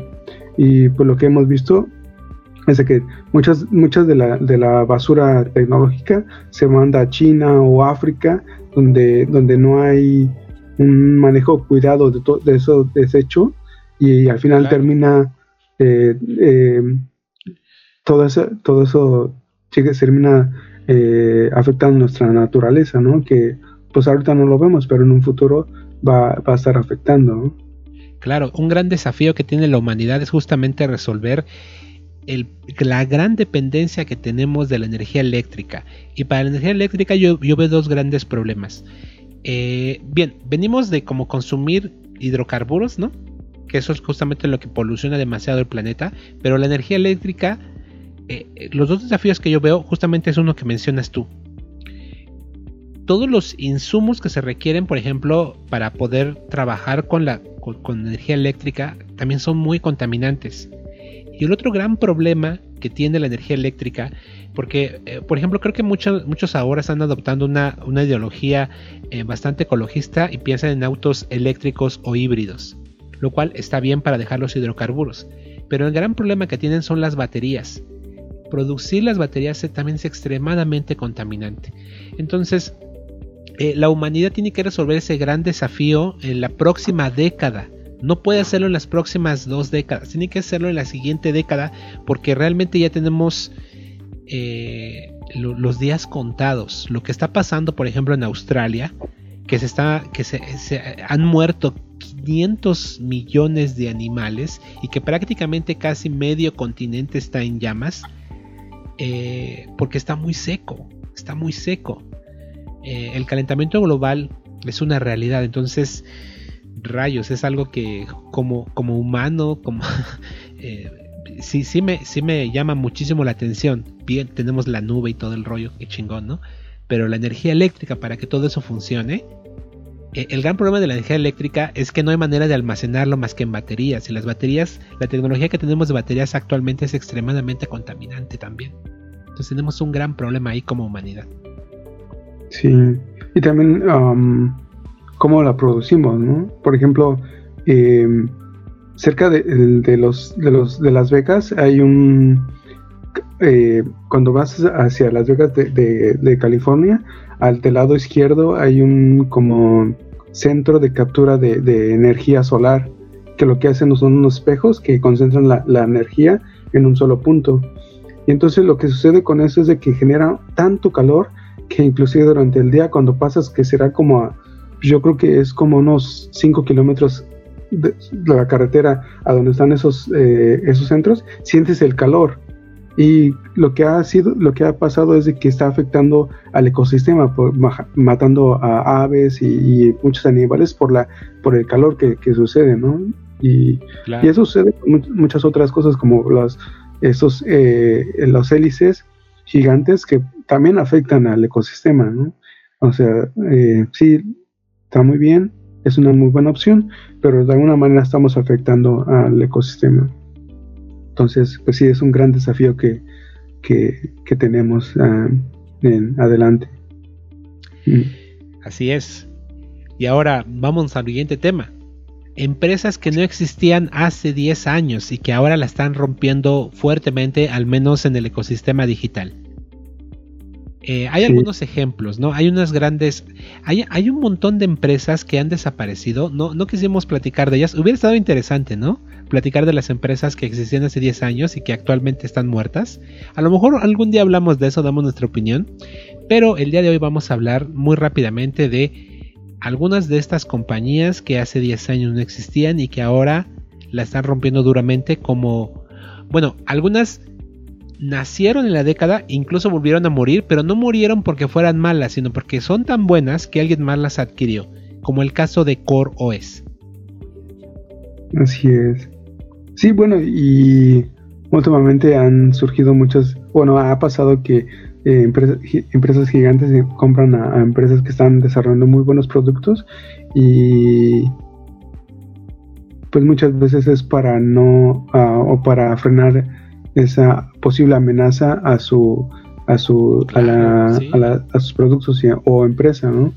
S2: Y pues lo que hemos visto es que muchas, muchas de, la, de la basura tecnológica se manda a China o África, donde, donde no hay un manejo cuidado de, todo de esos desechos y al final termina eh, eh, todo eso, todo eso termina eh, afectando nuestra naturaleza, ¿no? Que pues ahorita no lo vemos, pero en un futuro va, a estar afectando.
S1: Claro, un gran desafío que tiene la humanidad es justamente resolver la gran dependencia que tenemos de la energía eléctrica. Y para la energía eléctrica yo, yo veo dos grandes problemas. bien, venimos de como consumir hidrocarburos, ¿no? que eso es justamente lo que poluciona demasiado el planeta, pero la energía eléctrica, eh, eh, los dos desafíos que yo veo justamente es uno que mencionas tú. Todos los insumos que se requieren, por ejemplo, para poder trabajar con la energía eléctrica, también son muy contaminantes. Y el otro gran problema que tiene la energía eléctrica, porque, eh, por ejemplo, creo que muchos, muchos ahora están adoptando una, ideología bastante ecologista y piensan en autos eléctricos o híbridos lo cual está bien para dejar los hidrocarburos. Pero el gran problema que tienen son las baterías. Producir las baterías también es extremadamente contaminante. Entonces, eh, la humanidad tiene que resolver ese gran desafío en la próxima década. No puede hacerlo en las próximas dos décadas, tiene que hacerlo en la siguiente década porque realmente ya tenemos eh, los días contados. Lo que está pasando, por ejemplo, en Australia, que se está, que se han muerto 500 millones de animales y que prácticamente casi medio continente está en llamas eh, porque está muy seco, está muy seco. Eh, el calentamiento global es una realidad, entonces rayos, es algo que como, como humano, como... eh, sí, sí, me, sí me llama muchísimo la atención. Bien, tenemos la nube y todo el rollo, que chingón, ¿no? Pero la energía eléctrica para que todo eso funcione el gran problema de la energía eléctrica es que no hay manera de almacenarlo más que en baterías. Y las baterías, la tecnología que tenemos de baterías actualmente es extremadamente contaminante también. Entonces tenemos un gran problema ahí como humanidad.
S2: Sí, y también cómo la producimos, ¿no? Por ejemplo, em, cerca de, Las Vegas hay un... Eh, cuando vas hacia Las Vegas de California, al lado izquierdo hay un como centro de captura de, energía solar, que lo que hacen son unos espejos que concentran la, energía en un solo punto. Y entonces lo que sucede con eso es de que genera tanto calor que inclusive durante el día cuando pasas, que será como, yo creo que es como unos 5 kilómetros de, la carretera a donde están esos, eh, esos centros, sientes el calor y lo que ha sido, lo que ha pasado es de que está afectando al ecosistema, matando a aves y, muchos animales por la, por el calor que, sucede, ¿no? Y, eso sucede con muchas otras cosas como los, esos, eh, los hélices gigantes que también afectan al ecosistema, ¿no? O sea, eh, sí, está muy bien, es una muy buena opción, pero de alguna manera estamos afectando al ecosistema. Entonces, pues sí, es un gran desafío que, que, tenemos ah, en adelante.
S1: Así es. Y ahora vamos al siguiente tema. Empresas que no existían hace 10 años y que ahora la están rompiendo fuertemente, al menos en el ecosistema digital. Eh, hay algunos ejemplos, ¿no? Hay unas grandes, hay, hay, un montón de empresas que han desaparecido, no, no quisimos platicar de ellas, hubiera estado interesante, ¿no? Platicar de las empresas que existían hace 10 años y que actualmente están muertas. A lo mejor algún día hablamos de eso, damos nuestra opinión, pero el día de hoy vamos a hablar muy rápidamente de algunas de estas compañías que hace 10 años no existían y que ahora la están rompiendo duramente como, bueno, algunas nacieron en la década, incluso volvieron a morir, pero no murieron porque fueran malas, sino porque son tan buenas que alguien más las adquirió, como el caso de Core OS.
S2: Así es. Sí, bueno, y últimamente han surgido muchas, bueno, ha pasado que eh, empresas, gigantes compran a, empresas que están desarrollando muy buenos productos y pues muchas veces es para no, o para frenar esa posible amenaza a su a su a, la, a, sus productos o empresa ¿no?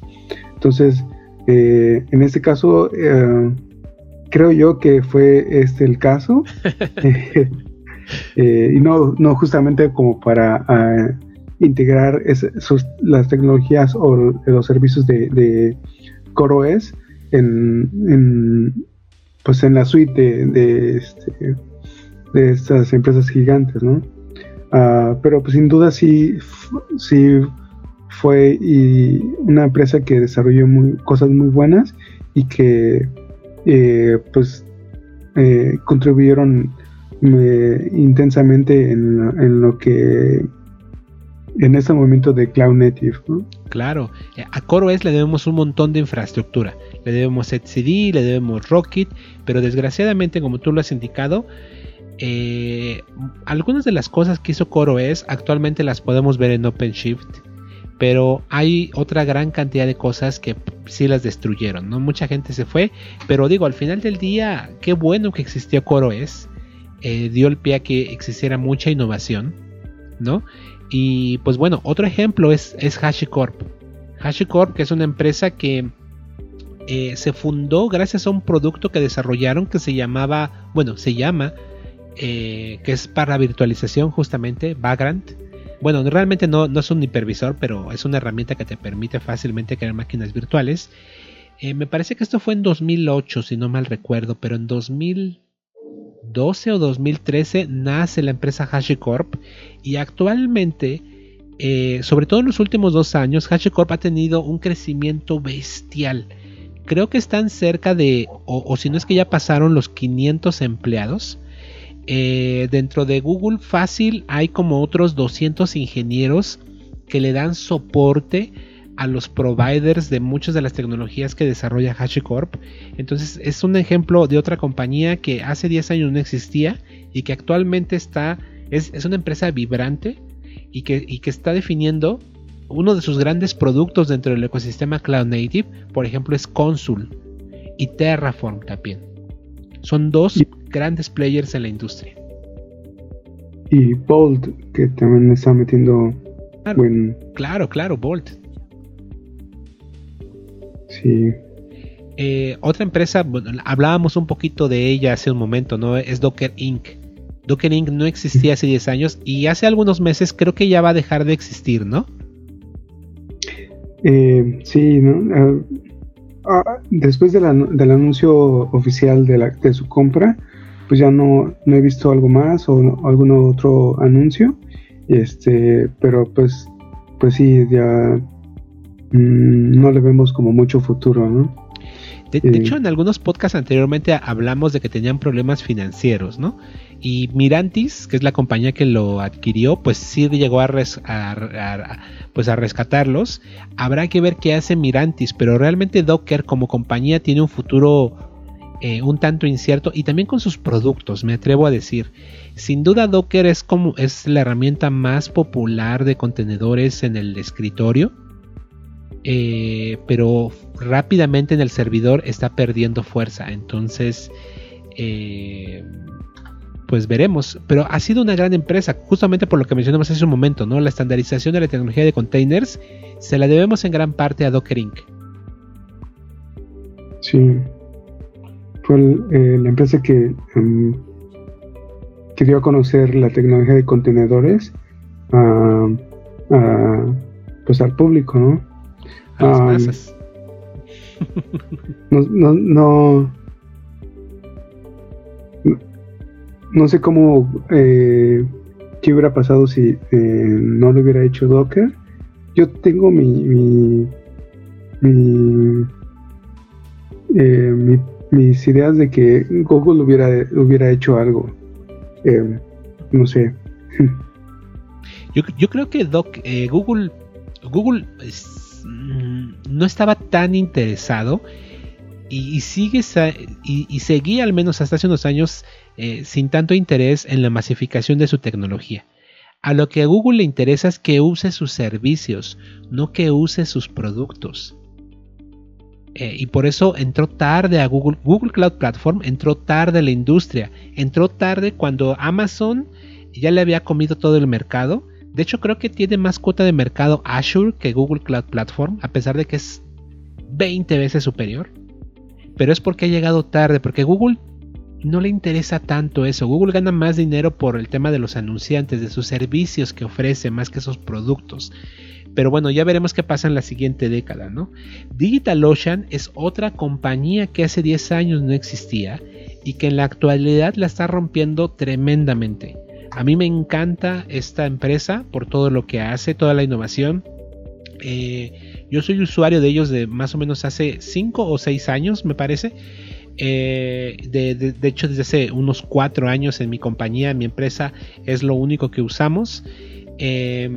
S2: entonces eh, en este caso eh, creo yo que fue este el caso eh, y no no justamente como para ah, integrar las tecnologías o los servicios de, de CoreOS en, en, pues en la suite de, de este, de estas empresas gigantes, ¿no? Ah, pero pues sin duda sí, sí fue una empresa que desarrolló cosas muy buenas y que eh, pues eh, contribuyeron eh, intensamente en, lo que en este momento de Cloud Native. ¿no?
S1: Claro, a CoreOS le debemos un montón de infraestructura. Le debemos etcd, le debemos Rocket, pero desgraciadamente, como tú lo has indicado, eh, algunas de las cosas que hizo CoreOS actualmente las podemos ver en OpenShift, pero hay otra gran cantidad de cosas que sí las destruyeron, ¿no? Mucha gente se fue, pero digo, al final del día, qué bueno que existió CoreOS, eh, dio el pie a que existiera mucha innovación, ¿no? Y pues bueno, otro ejemplo es, HashiCorp. HashiCorp, que es una empresa que eh, se fundó gracias a un producto que desarrollaron que se llamaba, bueno, se llama eh, que es para virtualización justamente, Vagrant. Bueno, realmente no, es un hipervisor, pero es una herramienta que te permite fácilmente crear máquinas virtuales. Eh, me parece que esto fue en 2008, si no mal recuerdo, pero en 2012 o 2013 nace la empresa HashiCorp y actualmente, eh, sobre todo en los últimos dos años, HashiCorp ha tenido un crecimiento bestial. Creo que están cerca de, o, o si no es que ya pasaron los 500 empleados. Eh, dentro de Google Fácil hay como otros 200 ingenieros que le dan soporte a los providers de muchas de las tecnologías que desarrolla HashiCorp. Entonces es un ejemplo de otra compañía que hace 10 años no existía y que actualmente está, es, una empresa vibrante y que, y que está definiendo uno de sus grandes productos dentro del ecosistema Cloud Native, por ejemplo, es Consul y Terraform también. Son dos grandes players en la industria.
S2: Y Bolt, que también está metiendo
S1: claro, Claro, claro, Bolt.
S2: Sí.
S1: Eh, otra empresa, hablábamos un poquito de ella hace un momento, ¿no? Es Docker Inc. Docker Inc. no existía hace 10 años y hace algunos meses creo que ya va a dejar de existir, ¿no?
S2: Eh, sí, ¿no? Ah, ah, después del anuncio oficial de, la, de su compra, pues ya no, no he visto algo más o algún otro anuncio. Este, pero pues, pues sí, ya mm, no le vemos como mucho futuro, ¿no?
S1: De, eh, hecho, en algunos podcasts anteriormente hablamos de que tenían problemas financieros, ¿no? Y Mirantis, que es la compañía que lo adquirió, pues sí llegó a, pues a rescatarlos. Habrá que ver qué hace Mirantis, pero realmente Docker como compañía tiene un futuro eh, un tanto incierto y también con sus productos, me atrevo a decir. Sin duda Docker es como es la herramienta más popular de contenedores en el escritorio, eh, pero rápidamente en el servidor está perdiendo fuerza. Entonces, eh, pues veremos. Pero ha sido una gran empresa, justamente por lo que mencionamos hace un momento, ¿no? La estandarización de la tecnología de containers se la debemos en gran parte a Docker Inc.
S2: Sí, fue eh, la empresa que, um, dio a conocer la tecnología de contenedores pues al público, ¿no?
S1: A las masas.
S2: no, no, no, sé cómo eh, qué hubiera pasado si eh, no lo hubiera hecho Docker. Yo tengo mi mi, mi, mi mis ideas de que Google hubiera, hubiera hecho algo. Eh, no sé.
S1: Yo, creo que eh, Google, Google mm, no estaba tan interesado y, sigue y, seguía al menos hasta hace unos años eh, sin tanto interés en la masificación de su tecnología. A lo que a Google le interesa es que use sus servicios, no que use sus productos. Eh, y por eso entró tarde a Google. Cloud Platform entró tarde a la industria. Entró tarde cuando Amazon ya le había comido todo el mercado. De hecho, creo que tiene más cuota de mercado Azure que Google Cloud Platform, a pesar de que es 20 veces superior. Pero es porque ha llegado tarde, porque Google no le interesa tanto eso. Google gana más dinero por el tema de los anunciantes, de sus servicios que ofrece, más que sus productos. Pero bueno, ya veremos qué pasa en la siguiente década, ¿no? DigitalOcean es otra compañía que hace 10 años no existía y que en la actualidad la está rompiendo tremendamente. A mí me encanta esta empresa por todo lo que hace, toda la innovación. Eh, yo soy usuario de ellos de más o menos hace 5 o 6 años, me parece. Eh, de, hecho, desde hace unos 4 años en mi compañía, en mi empresa, es lo único que usamos. Eh,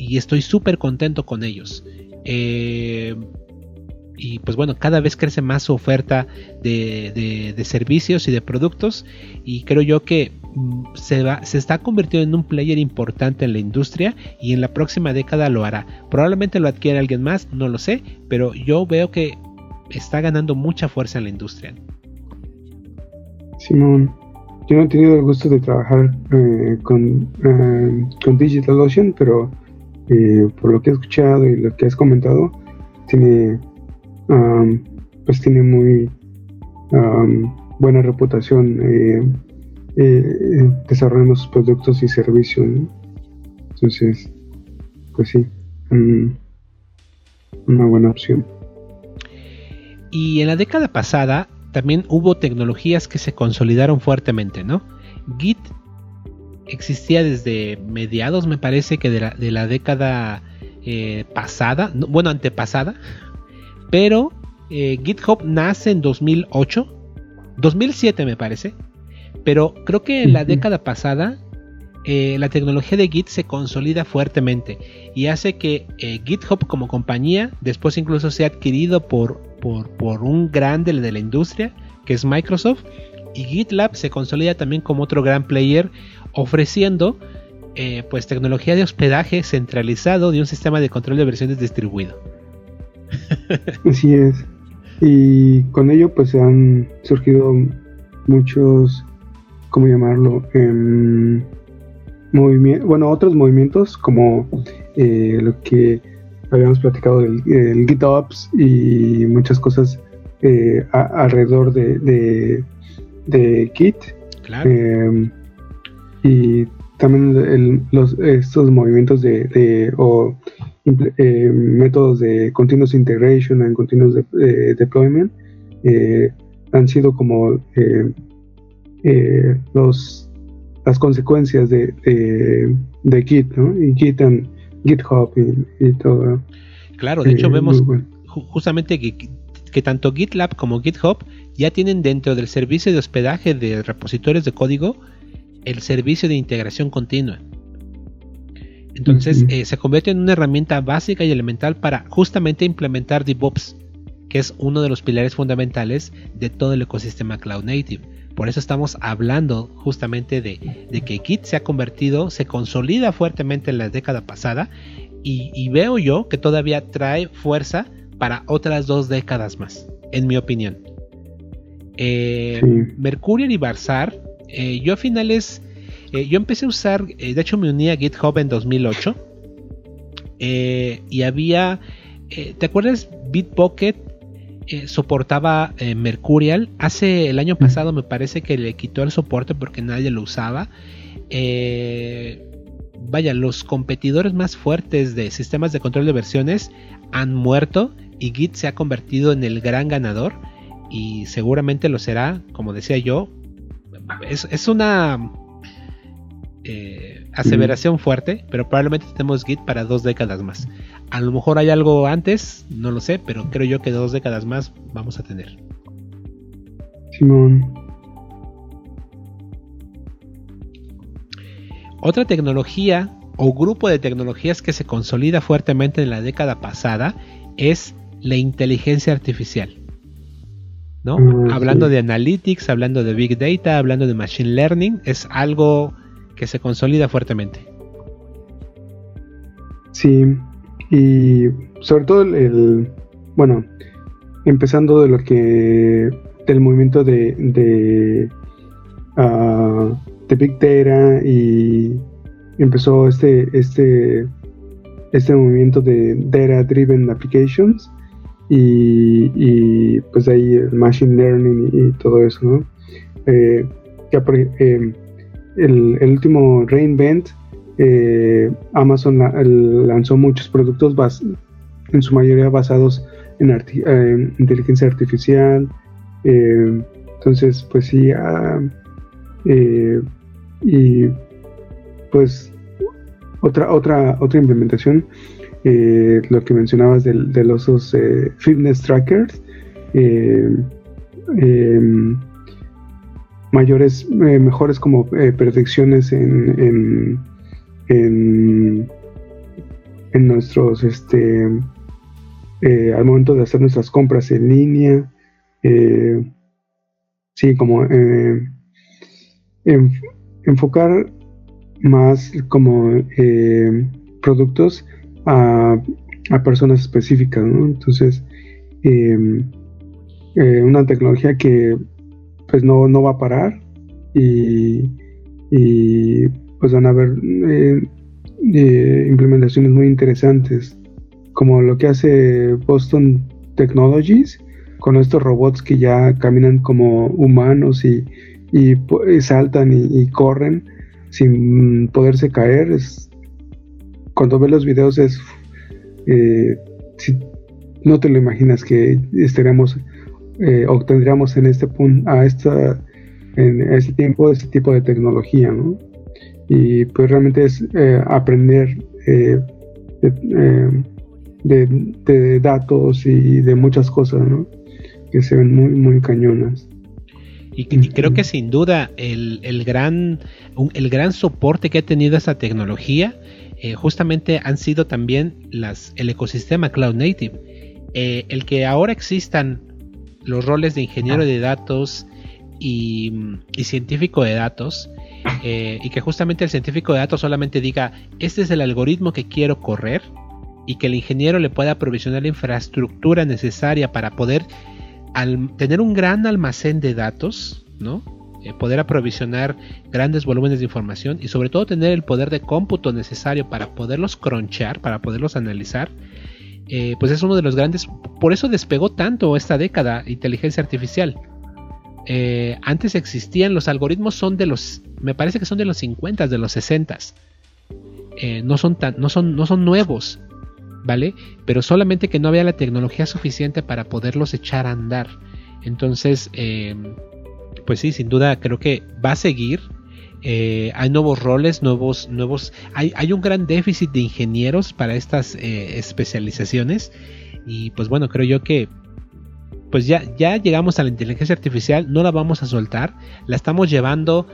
S1: y estoy súper contento con ellos. Eh, y pues bueno, cada vez crece más su oferta de, servicios y de productos y creo yo que mm, se, va, se está convirtiendo en un player importante en la industria y en la próxima década lo hará. Probablemente lo adquiera alguien más, no lo sé, pero yo veo que está ganando mucha fuerza en la industria.
S2: Simón, yo no he tenido el gusto de trabajar eh, con, eh, con DigitalOcean, pero por lo que he escuchado y lo que has comentado, tiene, pues tiene muy buena reputación eh, eh, desarrollando sus productos y servicios. Entonces, pues sí, una buena opción.
S1: Y en la década pasada también hubo tecnologías que se consolidaron fuertemente, ¿no? Git existía desde mediados, me parece que de la, década eh, pasada, bueno, antepasada, pero eh, GitHub nace en 2008, 2007 me parece, pero creo que en la década pasada eh, la tecnología de Git se consolida fuertemente y hace que GitHub como compañía después incluso sea adquirido por, por, por un grande de la industria que es Microsoft y GitLab se consolida también como otro gran player ofreciendo eh, pues tecnología de hospedaje centralizado de un sistema de control de versiones distribuido.
S2: Así es. Y con ello pues han surgido muchos, ¿cómo llamarlo? Eh, bueno, otros movimientos como eh, lo que habíamos platicado del, GitOps y muchas cosas eh, alrededor de, de, Git.
S1: Claro.
S2: Em, y también los, estos movimientos de, o eh, métodos de continuous integration and continuous deployment eh, han sido como eh, los las consecuencias de, de, Git, ¿no? Y Git and GitHub y, todo.
S1: Claro, de hecho vemos justamente que, que tanto GitLab como GitHub ya tienen dentro del servicio de hospedaje de repositorios de código el servicio de integración continua. Entonces eh, se convierte en una herramienta básica y elemental para justamente implementar DevOps que es uno de los pilares fundamentales de todo el ecosistema Cloud Native. Por eso estamos hablando justamente de, que Git se ha convertido, se consolida fuertemente en la década pasada y, veo yo que todavía trae fuerza para otras dos décadas más, en mi opinión. Eh, Mercurial y Barzar, eh, yo a finales, eh, yo empecé a usar, de hecho me uní a GitHub en 2008 y había, ¿te acuerdas Bitbucket eh, soportaba eh, Mercurial. Hace el año pasado me parece que le quitó el soporte porque nadie lo usaba. Eh, vaya, los competidores más fuertes de sistemas de control de versiones han muerto y Git se ha convertido en el gran ganador y seguramente lo será, como decía yo. Es, una aseveración fuerte, pero probablemente tenemos Git para dos décadas más. A lo mejor hay algo antes, no lo sé, pero creo yo que dos décadas más vamos a tener. Simón. Otra tecnología o grupo de tecnologías que se consolida fuertemente en la década pasada es la inteligencia artificial. ¿No? Ah, hablando de analytics, hablando de big data, hablando de machine learning, es algo que se consolida fuertemente.
S2: Sí, y sobre todo el, bueno, empezando de lo que, del movimiento de, de, uh, de Big Data y empezó este, este, este movimiento de Data Driven Applications y, y pues ahí el Machine Learning y, todo eso, ¿no? Eh, eh, el, el, último Reinvent eh, Amazon lanzó muchos productos en su mayoría basados en, inteligencia artificial. Eh, entonces, pues sí, ah, eh, y pues otra otra otra implementación, lo que mencionabas de, los fitness trackers. Em, mayores, mejores como predicciones en, en, nuestros, este, eh, al momento de hacer nuestras compras en línea, eh, sí, como eh, enfocar más como productos a, a, personas específicas, Entonces, una tecnología que pues no, no va a parar y, y pues van a haber eh, eh, implementaciones muy interesantes, como lo que hace Boston Technologies con estos robots que ya caminan como humanos y, saltan y, corren sin poderse caer. Es, cuando ves los videos es, eh, no te lo imaginas que estaremos obtendríamos en este punto, a esta, en este tiempo, este tipo de tecnología, ¿no? y pues realmente es eh, aprender eh, eh, de, datos y de muchas cosas ¿no? que se ven muy, muy cañonas.
S1: Y, creo que sin duda el, gran, el gran soporte que ha tenido esta tecnología justamente han sido también las, el ecosistema Cloud Native. el que ahora existan los roles de ingeniero de datos y, y científico de datos eh, y que justamente el científico de datos solamente diga, este es el algoritmo que quiero correr y que el ingeniero le pueda provisionar la infraestructura necesaria para poder tener un gran almacén de datos, ¿no? Eh, poder aprovisionar grandes volúmenes de información y sobre todo tener el poder de cómputo necesario para poderlos cronchar, para poderlos analizar, eh, pues es uno de los grandes, por eso despegó tanto esta década inteligencia artificial, eh, antes existían, los algoritmos son de los, me parece que son de los 50, de los 60. Eh, no, son tan, no, son, no son nuevos, ¿vale? Pero solamente que no había la tecnología suficiente para poderlos echar a andar. Entonces, pues sí, sin duda creo que va a seguir. hay nuevos roles, nuevos, nuevos. Hay, un gran déficit de ingenieros para estas especializaciones. Y pues bueno, creo yo que pues ya, ya llegamos a la inteligencia artificial, no la vamos a soltar, la estamos llevando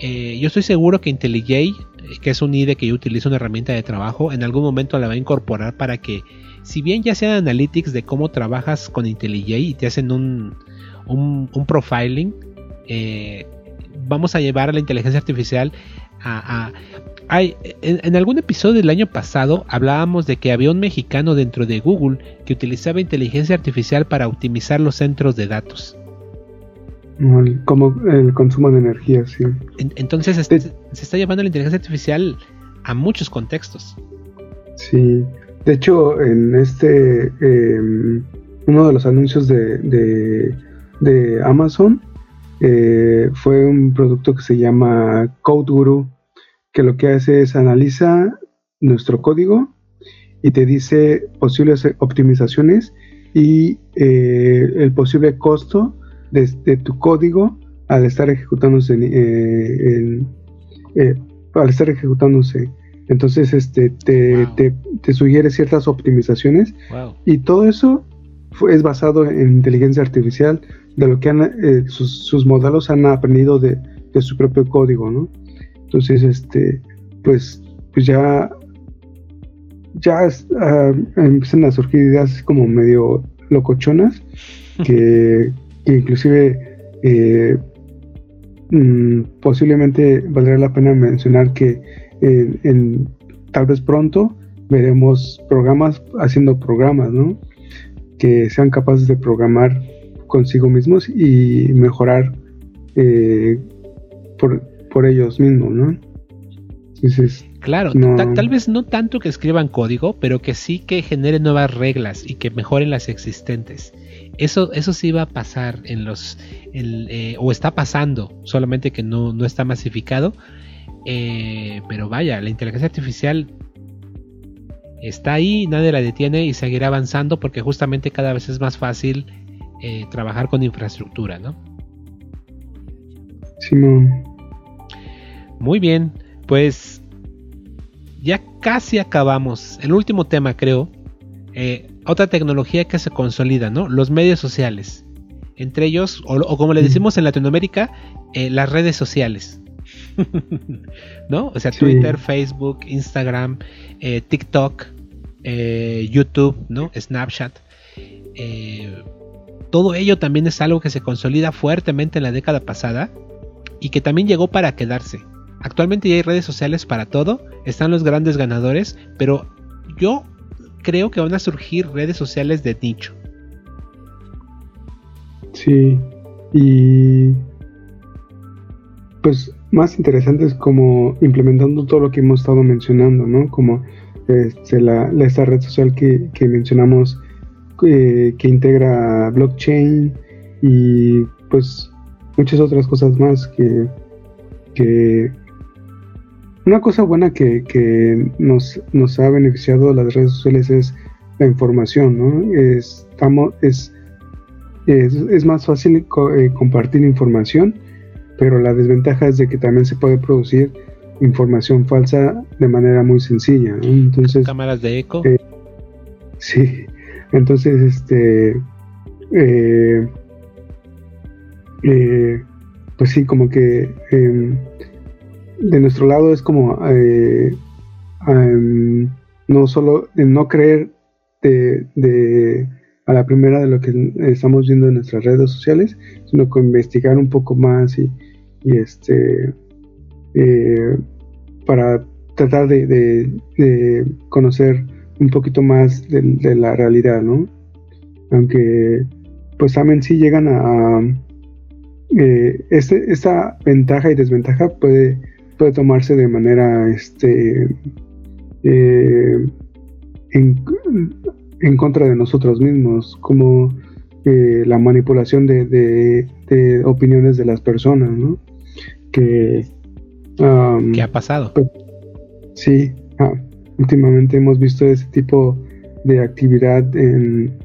S1: Eh, yo estoy seguro que IntelliJ, que es un IDE que yo utilizo una herramienta de trabajo, en algún momento la va a incorporar para que, si bien ya sean analytics de cómo trabajas con IntelliJ y te hacen un, un, profiling, eh, vamos a llevar a la inteligencia artificial a, hay, en, algún episodio del año pasado hablábamos de que había un mexicano dentro de Google que utilizaba inteligencia artificial para optimizar los centros de datos.
S2: Como el consumo de energía, sí.
S1: entonces se está llevando la inteligencia artificial a muchos contextos.
S2: Sí, de hecho en este, em, uno de los anuncios de, de, Amazon eh, fue un producto que se llama Code Guru que lo que hace es analiza nuestro código y te dice posibles optimizaciones y eh, el posible costo de, tu código al estar ejecutándose eh, eh, al estar ejecutándose. Entonces este te, te, sugiere ciertas optimizaciones y todo eso es basado en inteligencia artificial de lo que han, sus, modelos han aprendido de, de su propio código no entonces, este, pues, pues ya, ya uh, empiezan a surgir ideas como medio locochonas, que, inclusive eh, mm, posiblemente valdría la pena mencionar que en, tal vez pronto veremos programas haciendo programas, ¿no? Que sean capaces de programar consigo mismos y mejorar eh, por, por ellos mismos, ¿no?
S1: claro, tal vez no tanto que escriban código, pero que sí que generen nuevas reglas y que mejoren las existentes. Eso, eso sí va a pasar en los, eh, o está pasando, solamente que no, no está masificado. Eh, pero vaya, la inteligencia artificial está ahí, nadie la detiene y seguirá avanzando porque justamente cada vez es más fácil eh, trabajar con infraestructura, ¿no?
S2: Simón.
S1: Muy bien, pues ya casi acabamos. El último tema, creo. Eh, otra tecnología que se consolida, ¿no? Los medios sociales. Entre ellos, o, como le decimos en Latinoamérica, eh, las redes sociales. ¿No? O sea, Twitter, Facebook, Instagram, eh, TikTok, YouTube, ¿no? Snapchat. todo ello también es algo que se consolida fuertemente en la década pasada y que también llegó para quedarse. Actualmente ya hay redes sociales para todo, están los grandes ganadores, pero yo creo que van a surgir redes sociales de nicho.
S2: Sí, y pues más interesante es como implementando todo lo que hemos estado mencionando, ¿no? Como este, la, esta red social que, mencionamos eh, que integra blockchain y pues muchas otras cosas más que, que una cosa buena que, nos, nos, ha beneficiado las redes sociales es la información, ¿no? Estamos, es, es, más fácil eh, compartir información, pero la desventaja es de que también se puede producir información falsa de manera muy sencilla, ¿no? Entonces...
S1: Cámaras de eco.
S2: Eh, sí, entonces, este... Eh, pues sí, como que em, de nuestro lado es como eh, em, no solo no creer de, a la primera de lo que estamos viendo en nuestras redes sociales, sino que investigar un poco más y, este eh, para tratar de, conocer un poquito más de, la realidad, ¿no? Aunque pues también sí llegan a, eh, este, esta ventaja y desventaja puede puede tomarse de manera este eh, en, contra de nosotros mismos, como eh, la manipulación de, opiniones de las personas, ¿no? Que,
S1: ¿Qué ha pasado? Pues,
S2: sí, ah, últimamente hemos visto ese tipo de actividad en,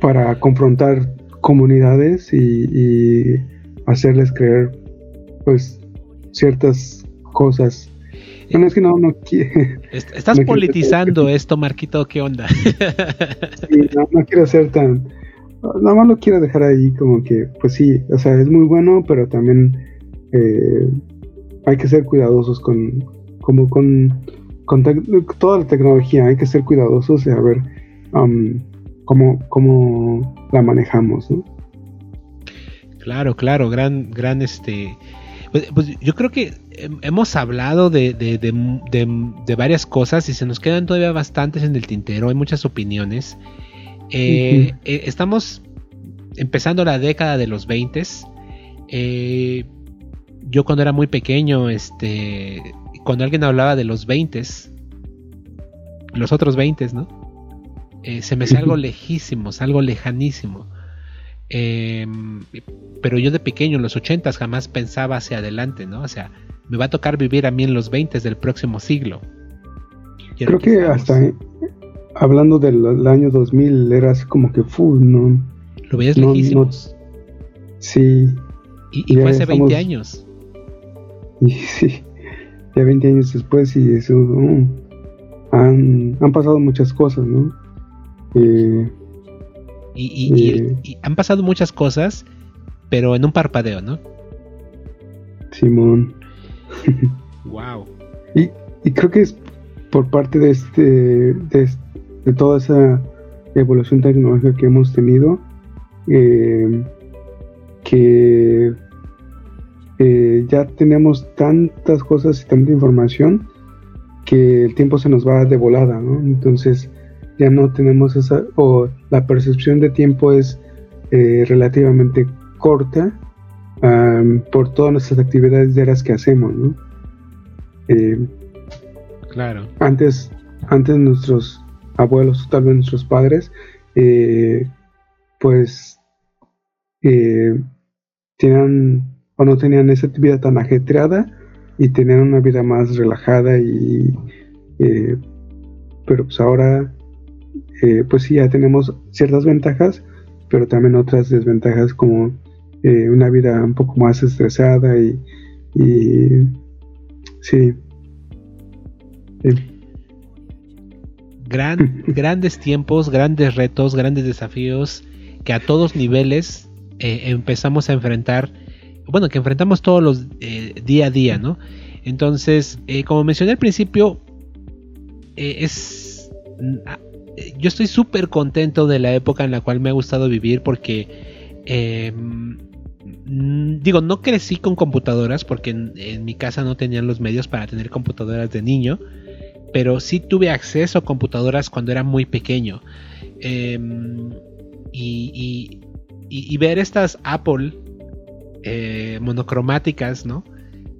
S2: para confrontar comunidades y hacerles creer pues ciertas cosas. Bueno, es que no, no quiero.
S1: Estás politizando esto, Marquito, ¿qué onda?
S2: no, quiero ser tan, nada más lo quiero dejar ahí como que, pues sí, o sea, es muy bueno, pero también eh, hay que ser cuidadosos con, como con, con toda la tecnología, hay que ser cuidadosos y a ver um, cómo, cómo la manejamos, ¿no?
S1: Claro, claro, gran, gran este. Pues, pues yo creo que hemos hablado de, de, de, varias cosas y se nos quedan todavía bastantes en el tintero, hay muchas opiniones. Eh, eh, estamos empezando la década de los 20. Eh, yo cuando era muy pequeño, este, cuando alguien hablaba de los 20, los otros 20, ¿no? se me hace algo lejísimo, algo lejanísimo. Em, pero yo de pequeño, en los 80 jamás pensaba hacia adelante, ¿no? O sea, me va a tocar vivir a mí en los 20 del próximo siglo.
S2: Creo que, hasta hablando del, año 2000 era así como que, full, ¿no?
S1: Lo veías lejísimos.
S2: sí.
S1: Y, fue hace 20 años.
S2: Y sí, ya 20 años después y eso, han, han, pasado muchas cosas, ¿no?
S1: Eh, y, y, han pasado muchas cosas, pero en un parpadeo, ¿no?
S2: Simón.
S1: wow.
S2: Y, creo que es por parte de este, de, toda esa evolución tecnológica que hemos tenido, eh, que eh, ya tenemos tantas cosas y tanta información que el tiempo se nos va de volada, ¿no? Entonces ya no tenemos esa, o la percepción de tiempo es eh, relativamente corta por todas nuestras actividades diarias que hacemos, ¿no?
S1: Claro.
S2: Antes, antes nuestros abuelos, tal vez nuestros padres, eh, pues eh, tenían o no tenían esa vida tan ajetreada y tenían una vida más relajada y eh, pero pues ahora pues sí ya tenemos ciertas ventajas pero también otras desventajas como una vida un poco más estresada y, y sí
S1: Gran, grandes tiempos, grandes retos, grandes desafíos que a todos niveles eh, empezamos a enfrentar, bueno, que enfrentamos todos los eh, día a día, ¿no? Entonces, eh, como mencioné al principio, es... Ah, yo estoy súper contento de la época en la cual me ha gustado vivir porque em, digo, no crecí con computadoras porque en, mi casa no tenían los medios para tener computadoras de niño pero sí tuve acceso a computadoras cuando era muy pequeño. Em, y, ver estas Apple eh, monocromáticas, ¿no?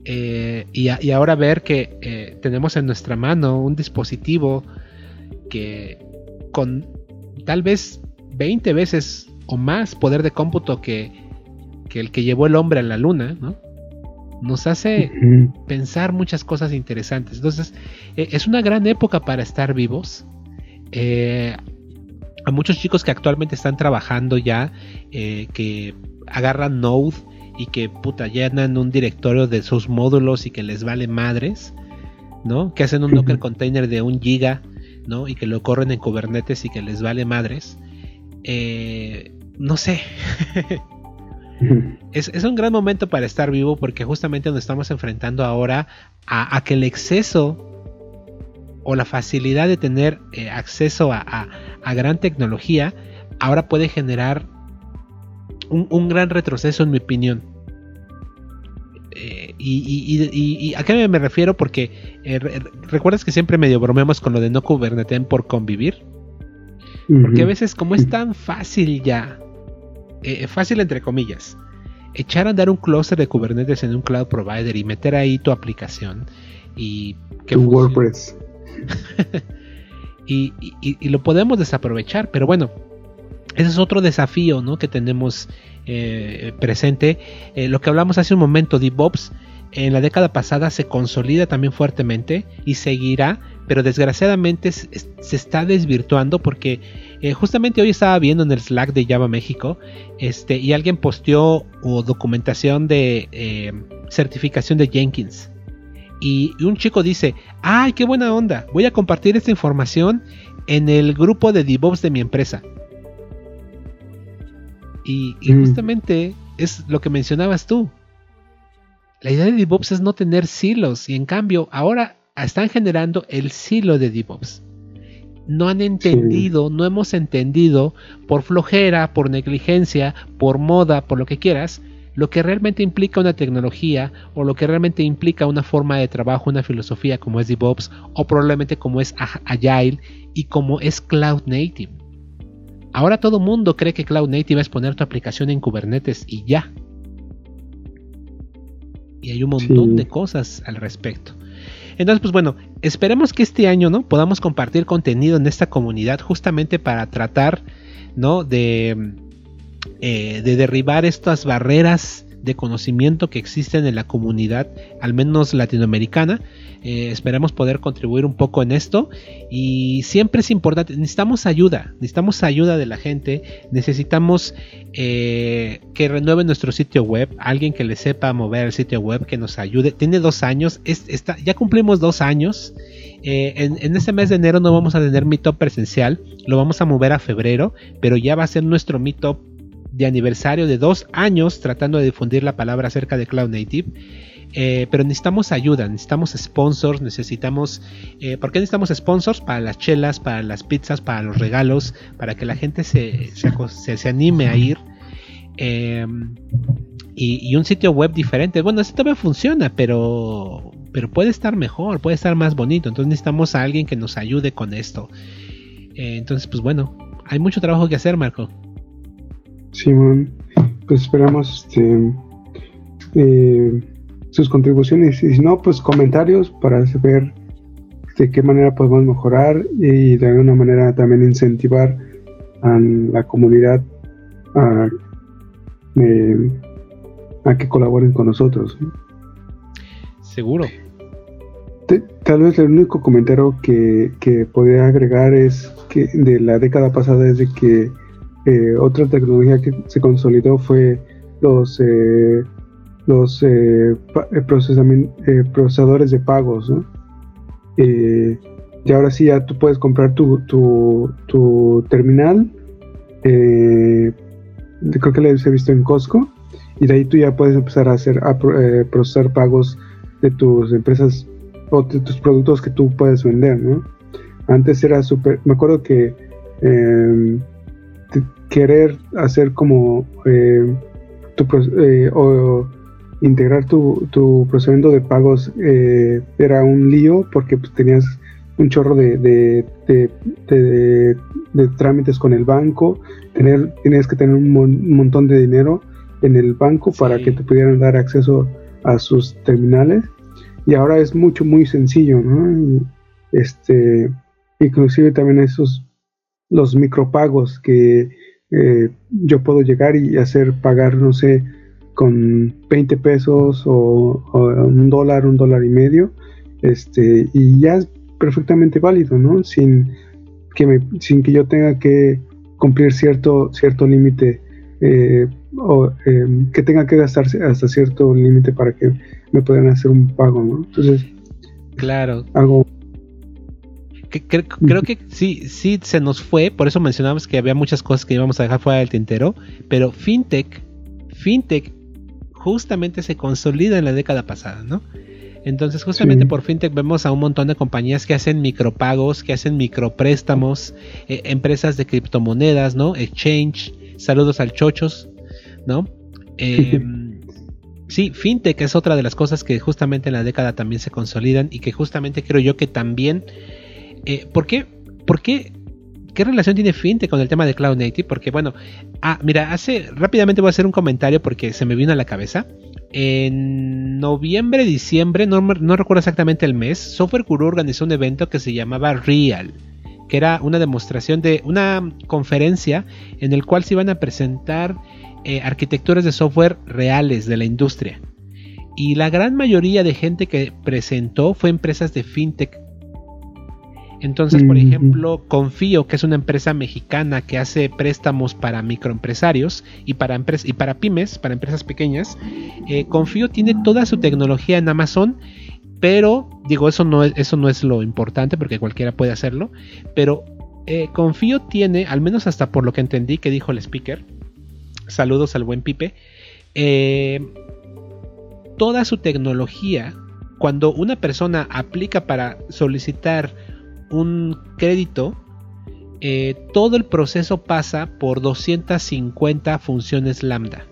S1: Eh, y, ahora ver que eh, tenemos en nuestra mano un dispositivo que con tal vez 20 veces o más poder de cómputo que, que el que llevó el hombre a la luna, ¿no? nos hace pensar muchas cosas interesantes. Entonces, eh, es una gran época para estar vivos. Eh, a muchos chicos que actualmente están trabajando ya, eh, que agarran Node y que puta llenan un directorio de sus módulos y que les vale madres, ¿no? Que hacen un Docker container de un giga, ¿no? Y que lo corren en Kubernetes y que les vale madres. no sé. Es, un gran momento para estar vivo porque justamente nos estamos enfrentando ahora a, que el exceso o la facilidad de tener eh, acceso a, gran tecnología ahora puede generar un, gran retroceso en mi opinión. Eh, y, a qué me refiero? Porque eh, recuerdas que siempre medio bromeamos con lo de no Kubernetes por convivir. Porque a veces como es tan fácil ya eh, fácil entre comillas, echar a andar un clúster de Kubernetes en un cloud provider y meter ahí tu aplicación y
S2: que WordPress.
S1: y, lo podemos desaprovechar, pero bueno, ese es otro desafío ¿no? que tenemos eh, presente. Eh, lo que hablamos hace un momento, DevOps, en la década pasada se consolida también fuertemente y seguirá, pero desgraciadamente se está desvirtuando porque eh, justamente hoy estaba viendo en el Slack de Java México este, y alguien posteó documentación de eh, certificación de Jenkins. Y, un chico dice, ¡ay, qué buena onda! Voy a compartir esta información en el grupo de DevOps de mi empresa. Y, mm. justamente es lo que mencionabas tú. La idea de DevOps es no tener silos y en cambio ahora están generando el silo de DevOps. No han entendido, no hemos entendido por flojera, por negligencia, por moda, por lo que quieras, lo que realmente implica una tecnología o lo que realmente implica una forma de trabajo, una filosofía como es DevOps o probablemente como es Agile y como es Cloud Native. Ahora todo mundo cree que Cloud Native es poner tu aplicación en Kubernetes y ya. Y hay un montón de cosas al respecto. Entonces, pues bueno, esperemos que este año, ¿no? Podamos compartir contenido en esta comunidad justamente para tratar, ¿no? De, eh, de derribar estas barreras de conocimiento que existen en la comunidad, al menos latinoamericana, eh, esperemos poder contribuir un poco en esto. Y siempre es importante, necesitamos ayuda, necesitamos ayuda de la gente, necesitamos eh, que renueve nuestro sitio web, alguien que le sepa mover el sitio web, que nos ayude. Tiene dos años, está, ya cumplimos dos años. Eh, en, en, este mes de enero no vamos a tener meetup presencial, lo vamos a mover a febrero, pero ya va a ser nuestro meetup de aniversario de dos años tratando de difundir la palabra acerca de Cloud Native. Eh, pero necesitamos ayuda, necesitamos sponsors, necesitamos... Eh, ¿Por qué necesitamos sponsors? Para las chelas, para las pizzas, para los regalos, para que la gente se, se, anime a ir. Em, y, un sitio web diferente. Bueno, ese también funciona, pero, pero puede estar mejor, puede estar más bonito. Entonces necesitamos a alguien que nos ayude con esto. Eh, entonces, pues bueno, hay mucho trabajo que hacer, Marco.
S2: Simón, pues esperamos este, eh, sus contribuciones y si no, pues comentarios para saber de qué manera podemos mejorar y de alguna manera también incentivar a la comunidad a, eh, que colaboren con nosotros.
S1: Seguro.
S2: tal vez el único comentario que, que podría agregar es que de la década pasada es de que eh, otra tecnología que se consolidó fue los eh, eh, procesadores de pagos, y ahora sí ya tú puedes comprar tu, terminal, creo que lo he visto en Costco, y de ahí tú ya puedes empezar a procesar pagos de tus empresas o de tus productos que tú puedes vender. Antes era súper, me acuerdo que em, querer hacer como eh, tu, eh, o integrar tu, tu, procedimiento de pagos eh, era un lío porque pues, tenías un chorro de, de, de, trámites con el banco, tener, tenías que tener un, montón de dinero en el banco para que te pudieran dar acceso a sus terminales y ahora es mucho muy sencillo ¿no? este inclusive también esos los micropagos que eh, yo puedo llegar y hacer pagar, no sé, con 20 pesos o, un dólar, un dólar y medio, este, y ya es perfectamente válido, ¿no? Sin que, me, sin que yo tenga que cumplir cierto, cierto límite eh, o em, que tenga que gastarse hasta cierto límite para que me puedan hacer un pago, ¿no? Entonces,
S1: claro.
S2: Algo
S1: creo que sí, sí se nos fue, por eso mencionamos que había muchas cosas que íbamos a dejar fuera del tintero, pero FinTech, FinTech justamente se consolida en la década pasada, ¿no? Entonces, justamente por FinTech vemos a un montón de compañías que hacen micropagos, que hacen micropréstamos, eh, empresas de criptomonedas, ¿no? Exchange, saludos al Chochos, ¿no? Em, sí, FinTech es otra de las cosas que justamente en la década también se consolidan y que justamente creo yo que también eh, ¿Por qué? ¿Por qué? ¿Qué relación tiene FinTech con el tema de Cloud Native? Porque, bueno, ah, mira, hace rápidamente voy a hacer un comentario porque se me vino a la cabeza. En noviembre, diciembre, no, recuerdo exactamente el mes, Software Guru organizó un evento que se llamaba Real, que era una demostración de una conferencia en el cual se iban a presentar eh, arquitecturas de software reales de la industria. Y la gran mayoría de gente que presentó fue empresas de fintech entonces, por ejemplo, Confío, que es una empresa mexicana que hace préstamos para microempresarios y para, y para pymes, para empresas pequeñas, eh, Confío tiene toda su tecnología en Amazon, pero digo, eso no es, eso no es lo importante porque cualquiera puede hacerlo, pero eh, Confío tiene, al menos hasta por lo que entendí que dijo el speaker, Saludos al buen Pipe. Eh, toda su tecnología, cuando una persona aplica para solicitar un crédito, eh, todo el proceso pasa por 250 funciones lambda.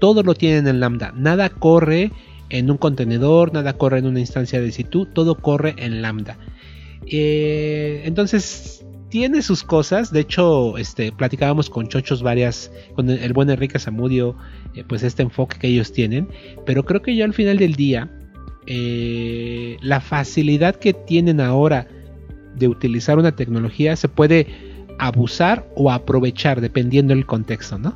S1: Todo lo tienen en lambda. Nada corre en un contenedor, nada corre en una instancia de situ, todo corre en lambda. Eh, entonces tiene sus cosas. De hecho, este, platicábamos con Chochos varias, con el, buen Enrique Zamudio, eh, pues este enfoque que ellos tienen. Pero creo que yo al final del día, la facilidad que tienen ahora de utilizar una tecnología se puede abusar o aprovechar dependiendo del contexto, ¿no?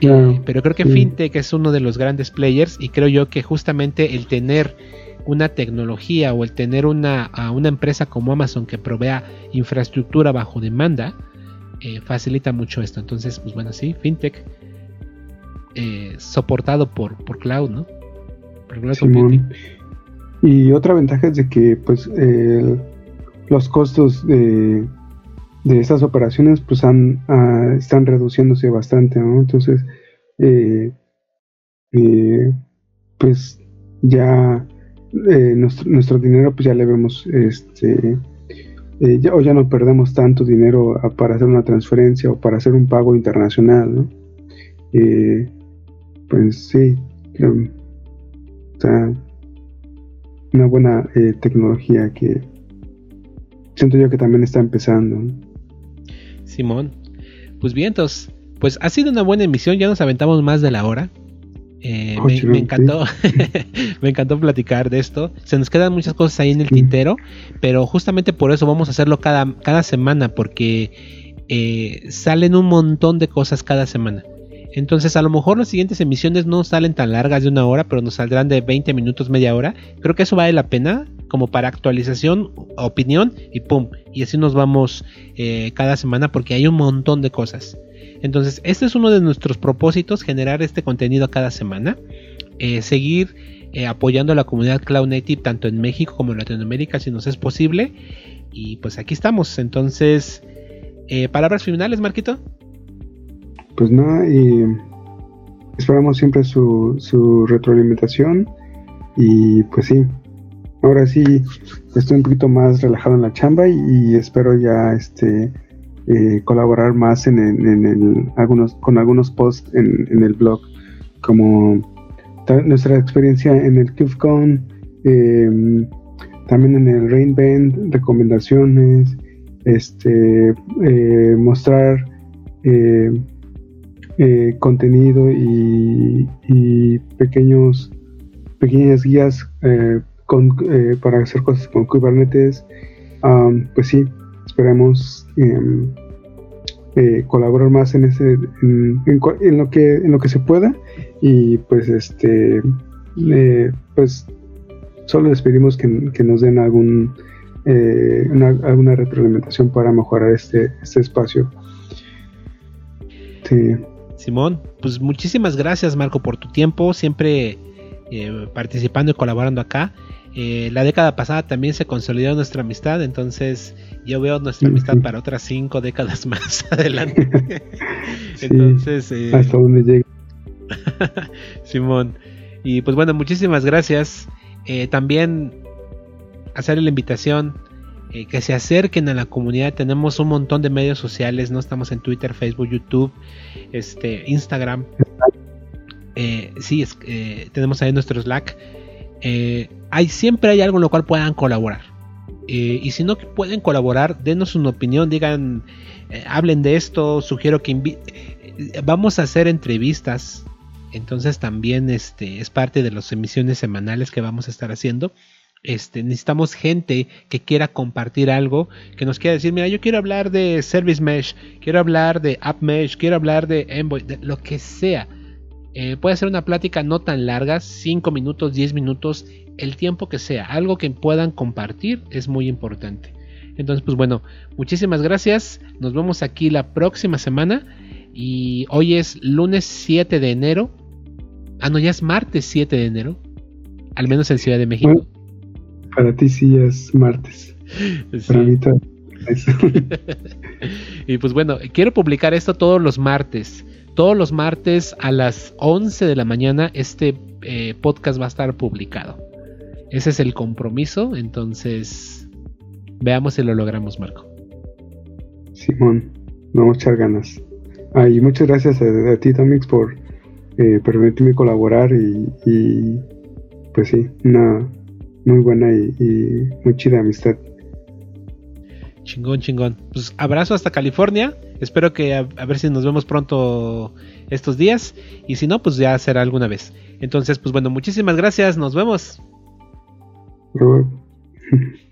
S1: pero creo que FinTech es uno de los grandes players y creo yo que justamente el tener una tecnología o el tener una, una empresa como Amazon que provea infraestructura bajo demanda eh, facilita mucho esto. Entonces, pues bueno, sí, FinTech eh, soportado por, por cloud, ¿no?
S2: y otra ventaja es de que pues el los costos de, de estas operaciones pues han, ah, están reduciéndose bastante. Entonces, eh, eh, pues ya eh, nuestro, dinero pues ya le vemos, este, ya, o ya no perdemos tanto dinero para hacer una transferencia o para hacer un pago internacional, ¿no? pues sí, una buena tecnología que siento yo que también está empezando.
S1: Simón, pues bien, entonces, pues ha sido una buena emisión, ya nos aventamos más de la hora. Eh, oh, me, encantó, me encantó platicar de esto. Se nos quedan muchas cosas ahí en el tintero, pero justamente por eso vamos a hacerlo cada, cada semana, porque eh, salen un montón de cosas cada semana. Entonces, a lo mejor las siguientes emisiones no salen tan largas de una hora, pero nos saldrán de 20 minutos, media hora. Creo que eso vale la pena como para actualización, opinión y pum. Y así nos vamos eh, cada semana porque hay un montón de cosas. Entonces, este es uno de nuestros propósitos, generar este contenido cada semana. Eh, seguir eh, apoyando a la comunidad Cloud Native tanto en México como en Latinoamérica si nos es posible. Y pues aquí estamos. Entonces, palabras finales, Marquito.
S2: Pues nada, y esperamos siempre su, su retroalimentación. Y pues sí, ahora sí estoy un poquito más relajado en la chamba y, espero ya este eh, colaborar más en, el, algunos con algunos posts en, el blog como nuestra experiencia en el KubeCon em, también en el Rainband recomendaciones este eh, mostrar eh, contenido y, y, pequeños pequeñas guías eh, para hacer cosas con Kubernetes, pues sí, esperemos em, eh, colaborar más en ese en, lo que en lo que se pueda. Y pues este eh, pues solo les pedimos que, nos den algún alguna retroalimentación para mejorar este, este espacio.
S1: Simón, pues muchísimas gracias Marco por tu tiempo, siempre participando y colaborando acá. Eh, la década pasada también se consolidó nuestra amistad, entonces yo veo nuestra amistad para otras cinco décadas más adelante. entonces,
S2: eh, hasta donde llegue.
S1: Simón. Y pues bueno, muchísimas gracias. Eh, también hacer la invitación que se acerquen a la comunidad. Tenemos un montón de medios sociales, no estamos en Twitter, Facebook, YouTube, este, Instagram. Sí, es, tenemos ahí nuestro Slack eh, siempre hay algo en lo cual puedan colaborar. Eh, y si no pueden colaborar, denos una opinión, digan, eh, hablen de esto, sugiero que vamos a hacer entrevistas. Entonces también este, es parte de las emisiones semanales que vamos a estar haciendo. Este, necesitamos gente que quiera compartir algo, que nos quiera decir, mira, yo quiero hablar de Service Mesh, quiero hablar de App Mesh, quiero hablar de Envoy, de lo que sea. Eh, puede ser una plática no tan larga, 5 minutos, 10 minutos, el tiempo que sea. Algo que puedan compartir es muy importante. Entonces, pues bueno, muchísimas gracias. Nos vemos aquí la próxima semana. Y hoy es lunes 7 de enero. Ah, no, ya es martes 7 de enero. Al menos en Ciudad de México.
S2: para ti sí es martes. Para mí
S1: y pues bueno, quiero publicar esto todos los martes todos los martes a las 11 de la mañana este eh, podcast va a estar publicado. Ese es el compromiso, entonces veamos si lo logramos, Marco.
S2: Simón, vamos a echar ganas. Ah, y muchas gracias a, ti, Tomix, por eh, permitirme colaborar y, pues sí, una muy buena y muy chida amistad.
S1: Chingón, chingón. Pues abrazo hasta California. Espero que a, ver si nos vemos pronto estos días. Y si no, pues ya será alguna vez. Entonces, pues bueno, muchísimas gracias. Nos vemos.